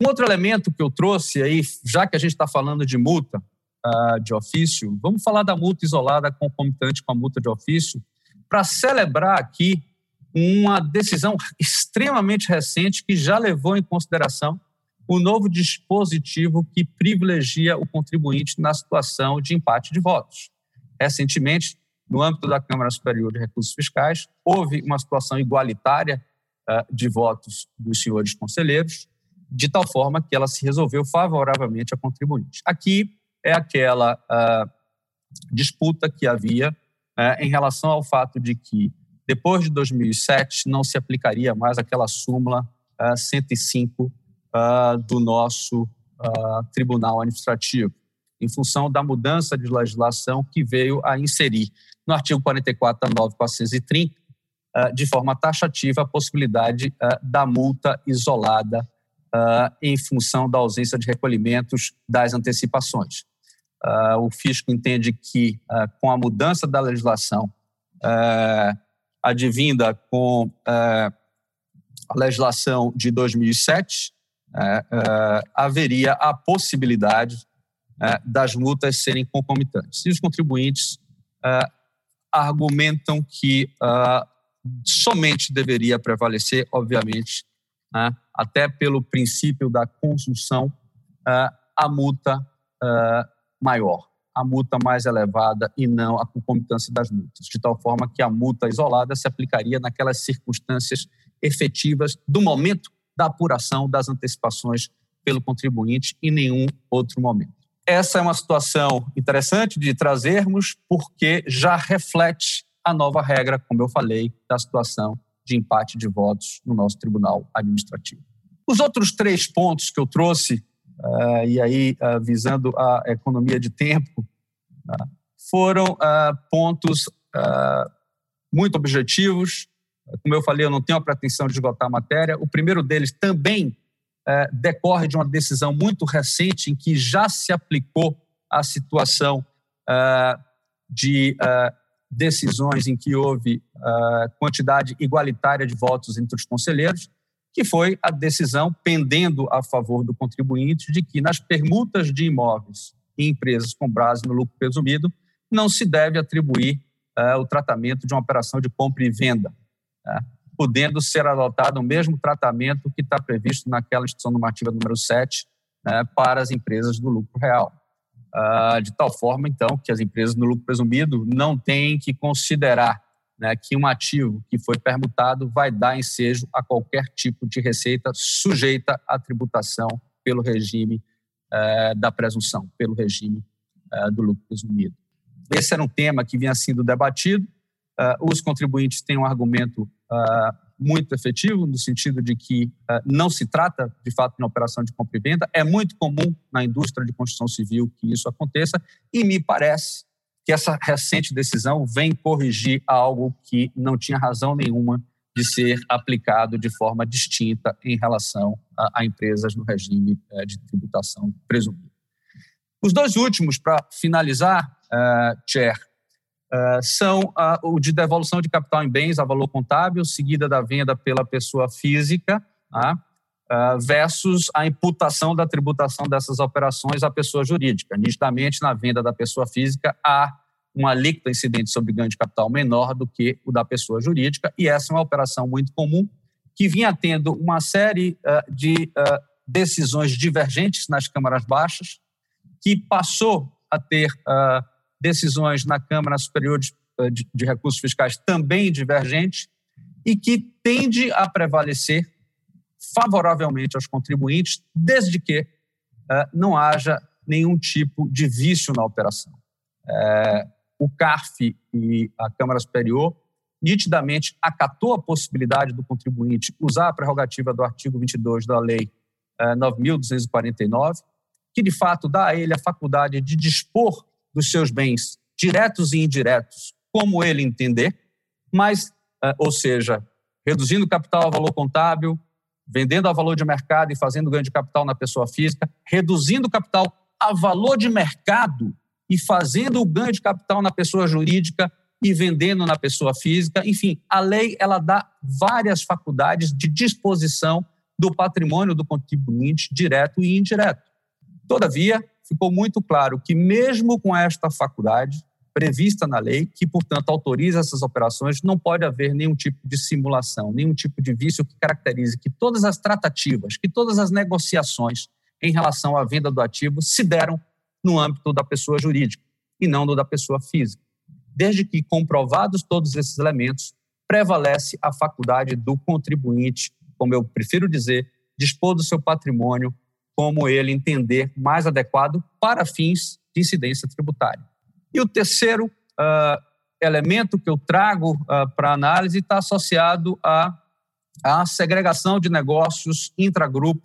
Um outro elemento que eu trouxe aí, já que a gente está falando de multa uh, de ofício, vamos falar da multa isolada concomitante com a multa de ofício, para celebrar aqui uma decisão extremamente recente que já levou em consideração o novo dispositivo que privilegia o contribuinte na situação de empate de votos. Recentemente, no âmbito da Câmara Superior de Recursos Fiscais, houve uma situação igualitária uh, de votos dos senhores conselheiros, de tal forma que ela se resolveu favoravelmente a contribuinte. Aqui é aquela uh, disputa que havia uh, em relação ao fato de que, depois de 2007, não se aplicaria mais aquela súmula uh, 105 do nosso Tribunal Administrativo, em função da mudança de legislação que veio a inserir no artigo 44 da 9430, de forma taxativa, a possibilidade da multa isolada uh, em função da ausência de recolhimentos das antecipações. Uh, o fisco entende que, com a mudança da legislação advinda com a legislação de 2007, haveria a possibilidade das multas serem concomitantes. E os contribuintes argumentam que somente deveria prevalecer, obviamente, né, até pelo princípio da consunção, a multa maior, a multa mais elevada e não a concomitância das multas, de tal forma que a multa isolada se aplicaria naquelas circunstâncias efetivas do momento da apuração das antecipações pelo contribuinte em nenhum outro momento. Essa é uma situação interessante de trazermos porque já reflete a nova regra, como eu falei, da situação de empate de votos no nosso tribunal administrativo. Os outros três pontos que eu trouxe, uh, e aí uh, visando a economia de tempo, uh, foram pontos muito objetivos. Como eu falei, eu não tenho a pretensão de esgotar a matéria. O primeiro deles também decorre de uma decisão muito recente em que já se aplicou a situação de decisões em que houve quantidade igualitária de votos entre os conselheiros, que foi a decisão pendendo a favor do contribuinte de que nas permutas de imóveis em empresas com base no lucro presumido não se deve atribuir o tratamento de uma operação de compra e venda, uh, podendo ser adotado o mesmo tratamento que está previsto naquela instituição normativa número 7 né, para as empresas do lucro real. Uh, de tal forma, então, que as empresas no lucro presumido não têm que considerar né, que um ativo que foi permutado vai dar ensejo a qualquer tipo de receita sujeita à tributação pelo regime uh, da presunção, pelo regime uh, do lucro presumido. Esse era um tema que vinha sendo debatido. os contribuintes têm um argumento muito efetivo, no sentido de que uh, não se trata, de fato, de uma operação de compra e venda. É muito comum na indústria de construção civil que isso aconteça, e me parece que essa recente decisão vem corrigir algo que não tinha razão nenhuma de ser aplicado de forma distinta em relação a, a empresas no regime uh, de tributação presumida. Os dois últimos, para finalizar, uh, Chair, Uh, são o de devolução de capital em bens a valor contábil, seguida da venda pela pessoa física, uh, versus a imputação da tributação dessas operações à pessoa jurídica. Nitidamente, na venda da pessoa física, há uma alíquota incidente sobre ganho de capital menor do que o da pessoa jurídica, e essa é uma operação muito comum que vinha tendo uma série de decisões divergentes nas câmaras baixas, que passou a ter decisões na Câmara Superior de, de, de Recursos Fiscais também divergentes e que tende a prevalecer favoravelmente aos contribuintes, desde que uh, não haja nenhum tipo de vício na operação. É, o CARF e a Câmara Superior nitidamente acatou a possibilidade do contribuinte usar a prerrogativa do artigo 22 da Lei é, 9.249, que de fato dá a ele a faculdade de dispor dos seus bens diretos e indiretos, como ele entender, mas, é, ou seja, reduzindo o capital a valor contábil, vendendo a valor de mercado e fazendo ganho de capital na pessoa física, reduzindo o capital a valor de mercado e fazendo o ganho de capital na pessoa jurídica e vendendo na pessoa física. Enfim, a lei ela dá várias faculdades de disposição do patrimônio do contribuinte direto e indireto. Todavia, ficou muito claro que mesmo com esta faculdade prevista na lei, que portanto autoriza essas operações, não pode haver nenhum tipo de simulação, nenhum tipo de vício que caracterize que todas as tratativas, que todas as negociações em relação à venda do ativo se deram no âmbito da pessoa jurídica e não no da pessoa física. Desde que comprovados todos esses elementos, prevalece a faculdade do contribuinte, como eu prefiro dizer, dispor do seu patrimônio como ele entender mais adequado para fins de incidência tributária. E o terceiro uh, elemento que eu trago uh, para análise está associado à, à segregação de negócios intragrupo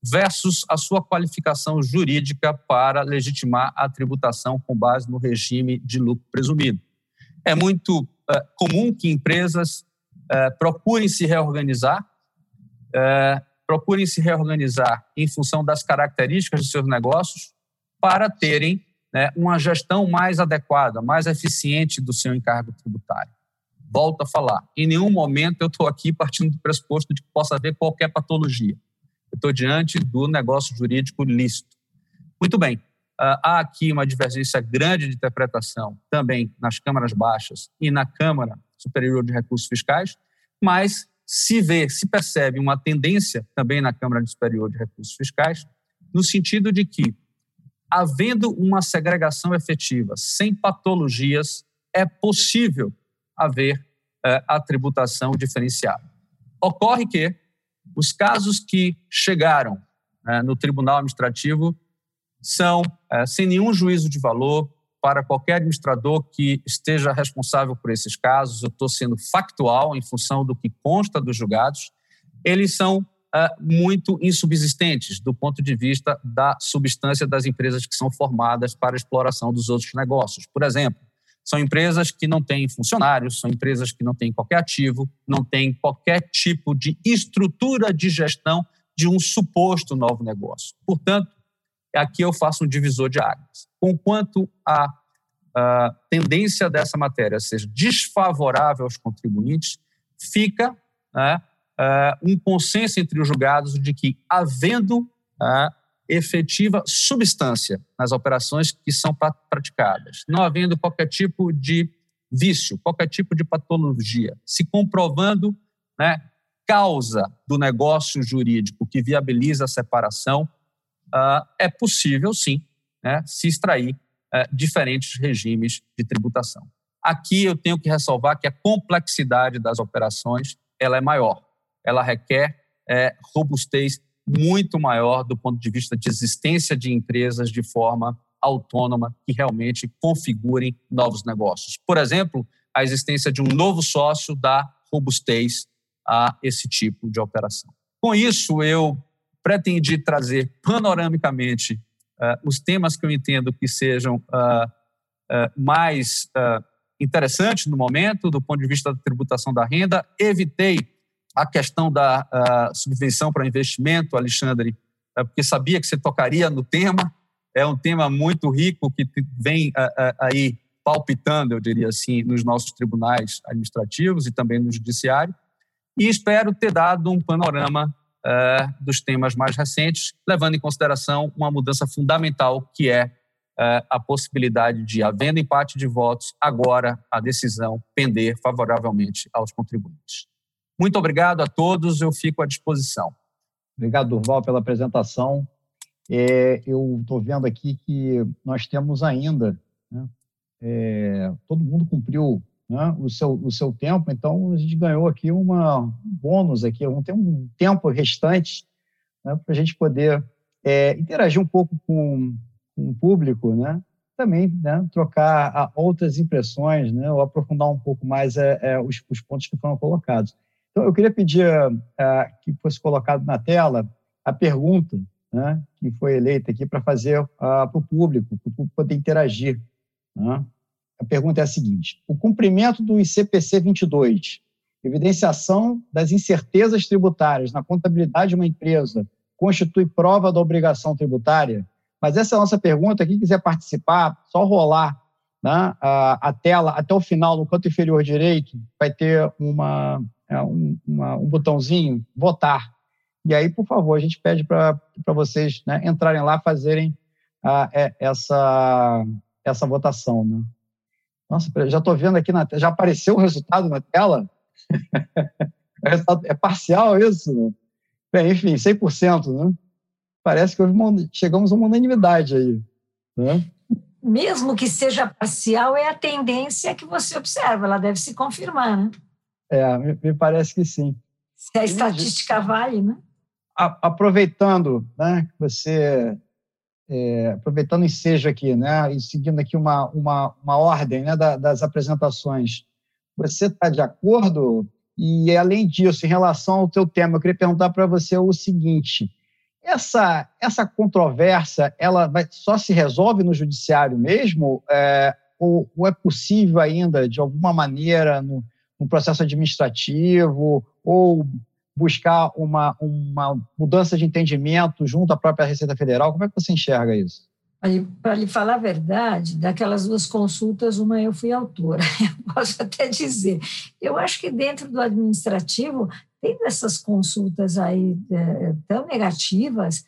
versus a sua qualificação jurídica para legitimar a tributação com base no regime de lucro presumido. É muito uh, comum que empresas uh, procurem se reorganizar, uh, procurem se reorganizar em função das características de seus negócios para terem né, uma gestão mais adequada, mais eficiente do seu encargo tributário. Volto a falar, em nenhum momento eu estou aqui partindo do pressuposto de que possa haver qualquer patologia eu estou diante do negócio jurídico lícito. Muito bem, ah, há aqui uma divergência grande de interpretação também nas câmaras baixas e na Câmara Superior de Recursos Fiscais, mas se vê, se percebe uma tendência também na Câmara Superior de Recursos Fiscais, no sentido de que, havendo uma segregação efetiva, sem patologias, é possível haver eh, a tributação diferenciada. Ocorre que os casos que chegaram né, no Tribunal Administrativo são é, sem nenhum juízo de valor para qualquer administrador que esteja responsável por esses casos. Eu estou sendo factual em função do que consta dos julgados. Eles são é, muito insubsistentes do ponto de vista da substância das empresas que são formadas para exploração dos outros negócios. Por exemplo, são empresas que não têm funcionários, são empresas que não têm qualquer ativo, não têm qualquer tipo de estrutura de gestão de um suposto novo negócio. Portanto, aqui eu faço um divisor de águas. Conquanto a, a tendência dessa matéria seja desfavorável aos contribuintes, fica né, uh, um consenso entre os julgados de que, havendo uh, efetiva substância nas operações que são praticadas, não havendo qualquer tipo de vício, qualquer tipo de patologia, se comprovando né, causa do negócio jurídico que viabiliza a separação, uh, é possível, sim, né, se extrair uh, diferentes regimes de tributação. Aqui eu tenho que ressalvar que a complexidade das operações ela é maior, ela requer é, robustez muito maior do ponto de vista de existência de empresas de forma autônoma que realmente configurem novos negócios. Por exemplo, a existência de um novo sócio dá robustez a esse tipo de operação. Com isso, eu pretendi trazer panoramicamente uh, os temas que eu entendo que sejam uh, uh, mais interessantes no momento, do ponto de vista da tributação da renda. Evitei a questão da subvenção para investimento, Alexandre, porque sabia que você tocaria no tema. É um tema muito rico que vem aí palpitando, eu diria assim, nos nossos tribunais administrativos e também no judiciário. E espero ter dado um panorama uh, dos temas mais recentes, levando em consideração uma mudança fundamental que é uh, a possibilidade de, havendo empate de votos, agora a decisão pender favoravelmente aos contribuintes. Muito obrigado a todos, eu fico à disposição. Obrigado, Durval, pela apresentação. É, eu estou vendo aqui que nós temos ainda, né, é, todo mundo cumpriu né, o, seu, o seu tempo, então a gente ganhou aqui uma, um bônus aqui, vamos ter um tempo restante né, para a gente poder é, interagir um pouco com, com o público, né? também né, trocar outras impressões, né, ou aprofundar um pouco mais é, é, os, os, pontos que foram colocados. Então, eu queria pedir é, que fosse colocado na tela a pergunta né, que foi eleita aqui para fazer para o público, para o público poder interagir. Né? A pergunta é a seguinte: o cumprimento do ICPC 22, evidenciação das incertezas tributárias na contabilidade de uma empresa, constitui prova da obrigação tributária? Mas essa é a nossa pergunta. Quem quiser participar, só rolar né, a, a, tela até o final, no canto inferior direito, vai ter uma, é, um, uma, um botãozinho votar. E aí, por favor, a gente pede para vocês né, entrarem lá, fazerem é, essa, essa votação. Né? Nossa, já estou vendo aqui, na, já apareceu o resultado na tela? (laughs) é parcial isso? Né? Bem, enfim, 100%, né? parece que houve, chegamos a uma unanimidade aí. Né? Mesmo que seja parcial, é a tendência que você observa, ela deve se confirmar, né? É, me, me parece que sim. Se a estatística vale, né? A, aproveitando, né, você é, aproveitando o ensejo aqui, né, e seguindo aqui uma, uma, uma ordem né, da, das apresentações, você está de acordo? E, além disso, em relação ao teu tema, eu queria perguntar para você o seguinte, essa, essa controvérsia, ela vai, só se resolve no judiciário mesmo? É, ou, ou, é possível ainda, de alguma maneira, no, no, processo administrativo, ou buscar uma, uma mudança de entendimento junto à própria Receita Federal? Como é que você enxerga isso? Para lhe falar a verdade, daquelas duas consultas, uma eu fui autora, (laughs) eu posso até dizer. Eu acho que dentro do administrativo tendo essas consultas aí é, tão negativas,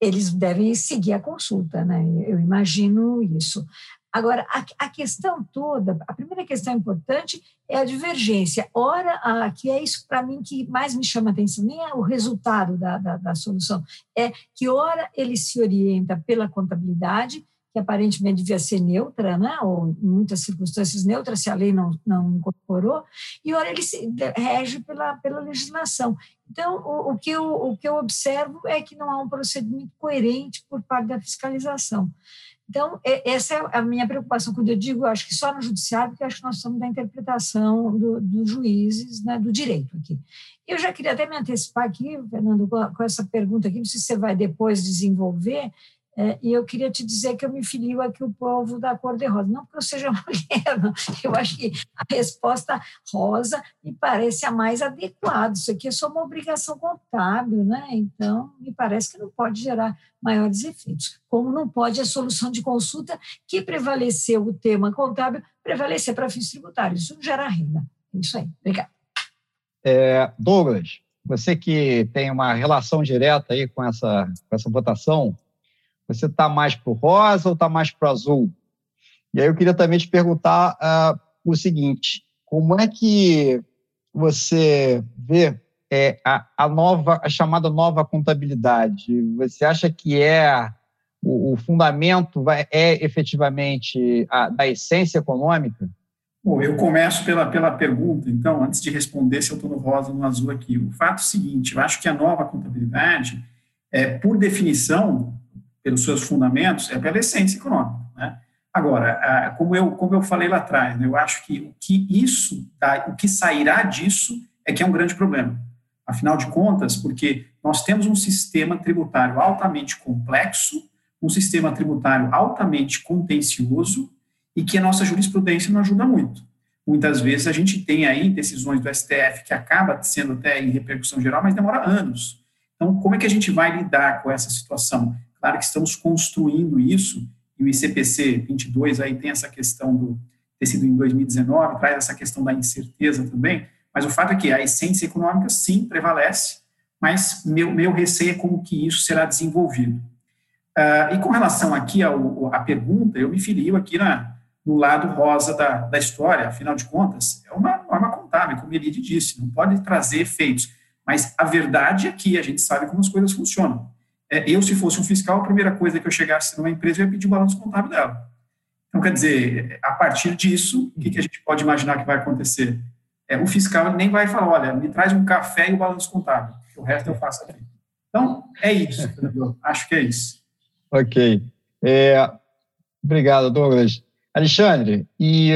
eles devem seguir a consulta, né? Eu imagino isso. Agora, a, a questão toda, a primeira questão importante é a divergência. Ora, a, que é isso para mim que mais me chama a atenção, nem é o resultado da, da, da solução, é que, ora, ele se orienta pela contabilidade, que aparentemente devia ser neutra, né? ou em muitas circunstâncias neutra, se a lei não, não incorporou, e ora ele se rege pela, pela legislação. Então, o, o, que eu, o que eu observo é que não há um procedimento coerente por parte da fiscalização. Então, essa é a minha preocupação quando eu digo, acho que só no judiciário, porque acho que nós estamos da interpretação do, dos juízes, né, do direito aqui. Eu já queria até me antecipar aqui, Fernando, com essa pergunta aqui, não sei se você vai depois desenvolver, é, e eu queria te dizer que eu me filio aqui o povo da cor de rosa. Não porque eu seja (laughs) mulher, não. eu acho que a resposta rosa me parece a mais adequada. Isso aqui é só uma obrigação contábil, né? Então, me parece que não pode gerar maiores efeitos. Como não pode a solução de consulta que prevaleceu o tema contábil prevalecer para fins tributários. Isso não gera renda. É isso aí. Obrigada. É, Douglas, você que tem uma relação direta aí com essa, com essa votação, você está mais para o rosa ou está mais para o azul? E aí eu queria também te perguntar uh, o seguinte: como é que você vê é, a, a, nova, a chamada nova contabilidade? Você acha que é o, o fundamento vai, é efetivamente a, da essência econômica? Bom, eu começo pela, pela pergunta, então, antes de responder se eu estou no rosa ou no azul aqui. O fato é o seguinte, eu acho que a nova contabilidade, é, por definição, pelos seus fundamentos, é pela essência econômica. Né? Agora, como eu, como eu falei lá atrás, né, eu acho que o que isso, o que sairá disso é que é um grande problema. Afinal de contas, porque nós temos um sistema tributário altamente complexo, um sistema tributário altamente contencioso e que a nossa jurisprudência não ajuda muito. Muitas vezes a gente tem aí decisões do STF que acaba sendo até em repercussão geral, mas demora anos. Então, como é que a gente vai lidar com essa situação? Claro que estamos construindo isso, e o ICPC 22 aí tem essa questão do ter sido em 2019, traz essa questão da incerteza também, mas o fato é que a essência econômica sim prevalece, mas meu, meu receio é como que isso será desenvolvido. Uh, e com relação aqui à pergunta, eu me filio aqui na, no lado rosa da, da história, afinal de contas, é uma norma contábil, como ele disse, não pode trazer efeitos, mas a verdade é que a gente sabe como as coisas funcionam. É, eu, se fosse um fiscal, a primeira coisa que eu chegasse numa empresa, eu ia pedir o balanço contábil dela. Então, quer dizer, a partir disso, o que, que a gente pode imaginar que vai acontecer? É, o fiscal nem vai falar, olha, me traz um café e o balanço contábil. O resto eu faço aqui. Então, é isso, Acho que é isso. Ok. É, obrigado, Douglas. Alexandre, e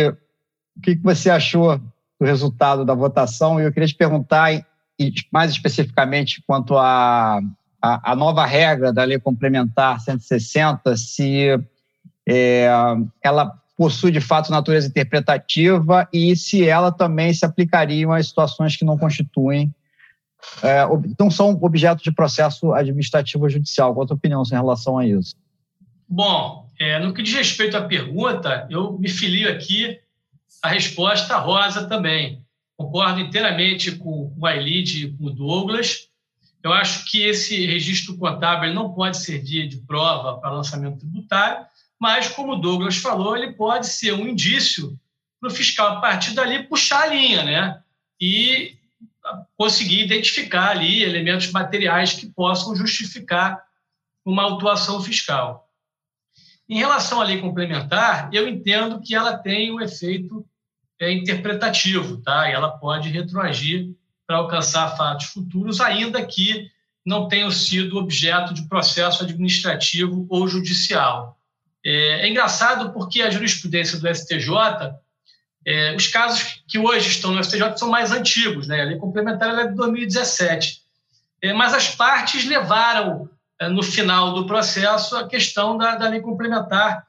o que você achou do resultado da votação? E eu queria te perguntar, mais especificamente, quanto à a, a, nova regra da Lei Complementar 160, se é, ela possui de fato natureza interpretativa e se ela também se aplicaria a situações que não constituem, é, não são objeto de processo administrativo judicial. Qual a tua opinião em relação a isso? Bom, é, no que diz respeito à pergunta, eu me filio aqui a resposta rosa também. Concordo inteiramente com o Ailide e com o Douglas. Eu acho que esse registro contábil não pode servir de prova para lançamento tributário, mas, como o Douglas falou, ele pode ser um indício para o fiscal, a partir dali, puxar a linha né? e conseguir identificar ali elementos materiais que possam justificar uma autuação fiscal. Em relação à lei complementar, eu entendo que ela tem um efeito é, interpretativo, tá? E ela pode retroagir para alcançar fatos futuros, ainda que não tenham sido objeto de processo administrativo ou judicial. É, é engraçado porque a jurisprudência do STJ, é, os casos que hoje estão no STJ são mais antigos, né? A lei complementar é de 2017. É, mas as partes levaram, é, no final do processo, a questão da, da lei complementar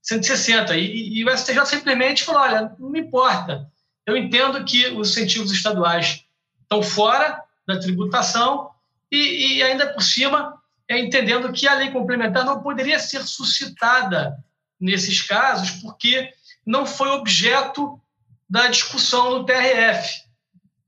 160. E, e, o STJ simplesmente falou: olha, não me importa. Eu entendo que os incentivos estaduais estão fora da tributação e, e ainda por cima é, entendendo que a lei complementar não poderia ser suscitada nesses casos, porque não foi objeto da discussão no TRF.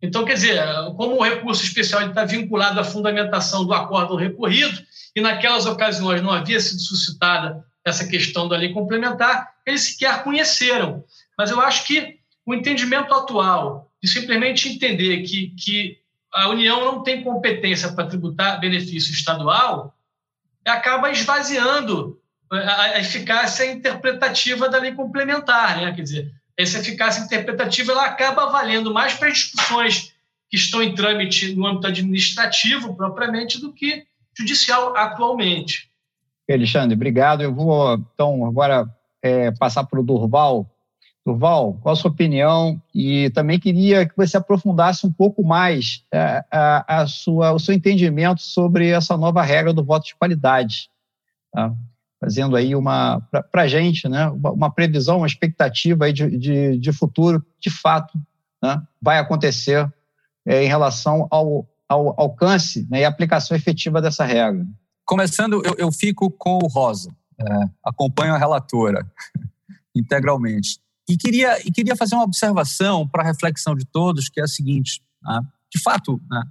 Então, quer dizer, como o recurso especial está vinculado à fundamentação do acordo recorrido, e naquelas ocasiões não havia sido suscitada essa questão da lei complementar, eles sequer conheceram. Mas eu acho que o entendimento atual de simplesmente entender que, que a União não tem competência para tributar benefício estadual, acaba esvaziando a eficácia interpretativa da lei complementar. Né? Quer dizer, essa eficácia interpretativa ela acaba valendo mais para discussões que estão em trâmite no âmbito administrativo, propriamente, do que judicial atualmente. Alexandre, obrigado. Eu vou, então, agora é, passar para o Durval Durval, qual a sua opinião? E também queria que você aprofundasse um pouco mais é, a, a sua, o seu entendimento sobre essa nova regra do voto de qualidade. Tá? Fazendo aí uma, para a gente, né, uma previsão, uma expectativa aí de, de, de futuro, de fato, né, vai acontecer é, em relação ao, ao alcance né, e aplicação efetiva dessa regra. Começando, eu, eu fico com o Rosa, é, acompanho a relatora (laughs) integralmente. E queria, e queria fazer uma observação para reflexão de todos, que é a seguinte: né? de fato, né,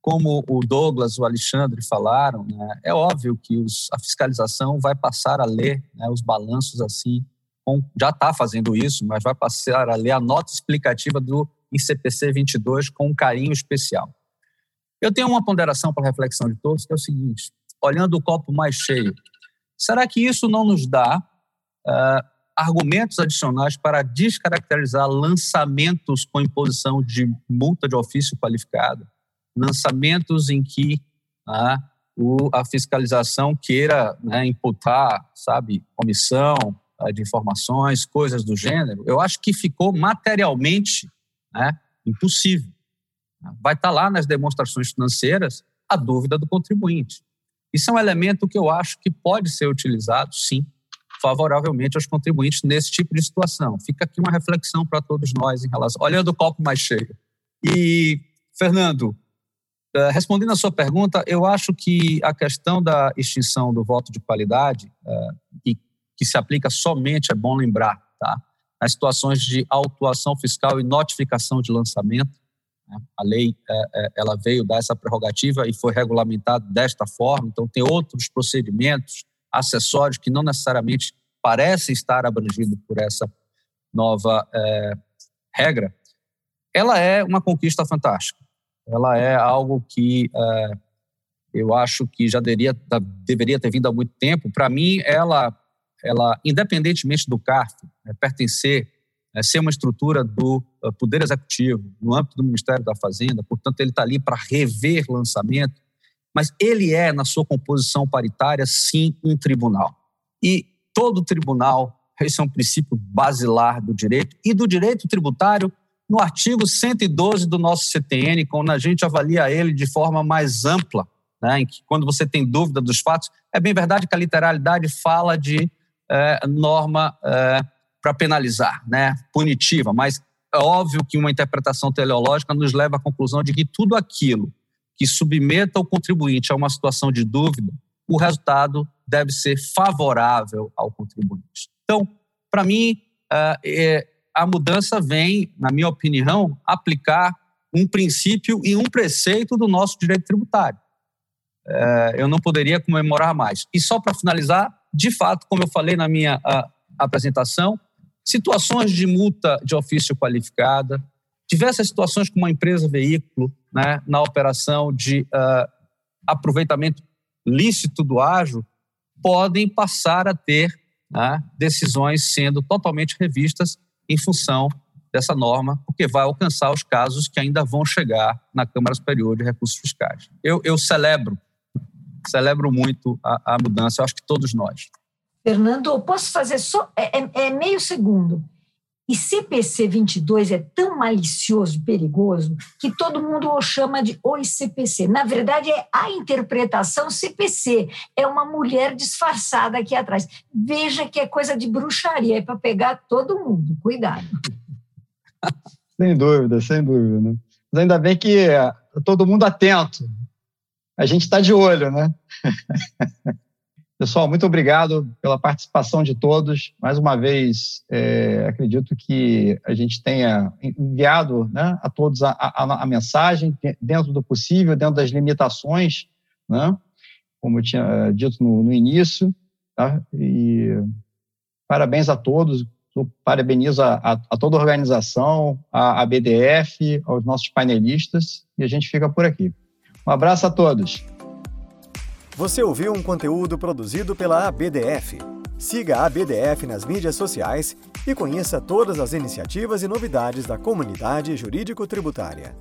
como o Douglas, o Alexandre falaram, né, é óbvio que os, a fiscalização vai passar a ler né, os balanços assim, com, já está fazendo isso, mas vai passar a ler a nota explicativa do ICPC 22 com um carinho especial. Eu tenho uma ponderação para a reflexão de todos, que é o seguinte: olhando o copo mais cheio, será que isso não nos dá uh, argumentos adicionais para descaracterizar lançamentos com imposição de multa de ofício qualificado, lançamentos em que o, a fiscalização queira né, imputar, sabe, omissão ah, de informações, coisas do gênero, eu acho que ficou materialmente né, impossível. Vai estar lá nas demonstrações financeiras a dúvida do contribuinte. Isso é um elemento que eu acho que pode ser utilizado, sim, favoravelmente aos contribuintes nesse tipo de situação. Fica aqui uma reflexão para todos nós em relação, olhando o copo mais cheio. E, Fernando, eh, respondendo à sua pergunta, eu acho que a questão da extinção do voto de qualidade, eh, e que se aplica somente, é bom lembrar, tá? nas situações de autuação fiscal e notificação de lançamento, né? a lei eh, ela veio dar essa prerrogativa e foi regulamentado desta forma, então tem outros procedimentos acessórios que não necessariamente parecem estar abrangidos por essa nova é, regra, ela é uma conquista fantástica. Ela é algo que é, eu acho que já deveria, deveria ter vindo há muito tempo. Para mim, ela, ela, independentemente do CARF, é, pertencer, é, ser uma estrutura do é, Poder Executivo, no âmbito do Ministério da Fazenda, portanto, ele está ali para rever lançamento, mas ele é, na sua composição paritária, sim, um tribunal. E todo tribunal, esse é um princípio basilar do direito, e do direito tributário, no artigo 112 do nosso CTN, quando a gente avalia ele de forma mais ampla, né, em que quando você tem dúvida dos fatos, é bem verdade que a literalidade fala de é, norma é, para penalizar, né, punitiva, mas é óbvio que uma interpretação teleológica nos leva à conclusão de que tudo aquilo que submeta o contribuinte a uma situação de dúvida, o resultado deve ser favorável ao contribuinte. Então, para mim, é, a mudança vem, na minha opinião, aplicar um princípio e um preceito do nosso direito tributário. É, eu não poderia comemorar mais. E só para finalizar, de fato, como eu falei na minha apresentação, situações de multa de ofício qualificada, diversas situações com uma empresa veículo, né, na operação de uh, aproveitamento lícito do ágio, podem passar a ter né, decisões sendo totalmente revistas em função dessa norma, porque vai alcançar os casos que ainda vão chegar na Câmara Superior de Recursos Fiscais. Eu, eu celebro, celebro muito a, a mudança, eu acho que todos nós. Fernando, posso fazer só. É, é, é meio segundo. E CPC 22 é tão malicioso, perigoso, que todo mundo o chama de oi CPC. Na verdade, é a interpretação CPC. É uma mulher disfarçada aqui atrás. Veja que é coisa de bruxaria, é para pegar todo mundo. Cuidado. (laughs) Sem dúvida, sem dúvida. Né? Mas ainda bem que é todo mundo atento. A gente está de olho, né? (laughs) Pessoal, muito obrigado pela participação de todos. Mais uma vez, é, acredito que a gente tenha enviado né, a todos a, a, a, mensagem dentro do possível, dentro das limitações, né, como eu tinha dito no, no início. Tá? E parabéns a todos. Eu parabenizo a, a, toda a organização, a, BDF, aos nossos painelistas, e a gente fica por aqui. Um abraço a todos. Você ouviu um conteúdo produzido pela ABDF. Siga a ABDF nas mídias sociais e conheça todas as iniciativas e novidades da comunidade jurídico-tributária.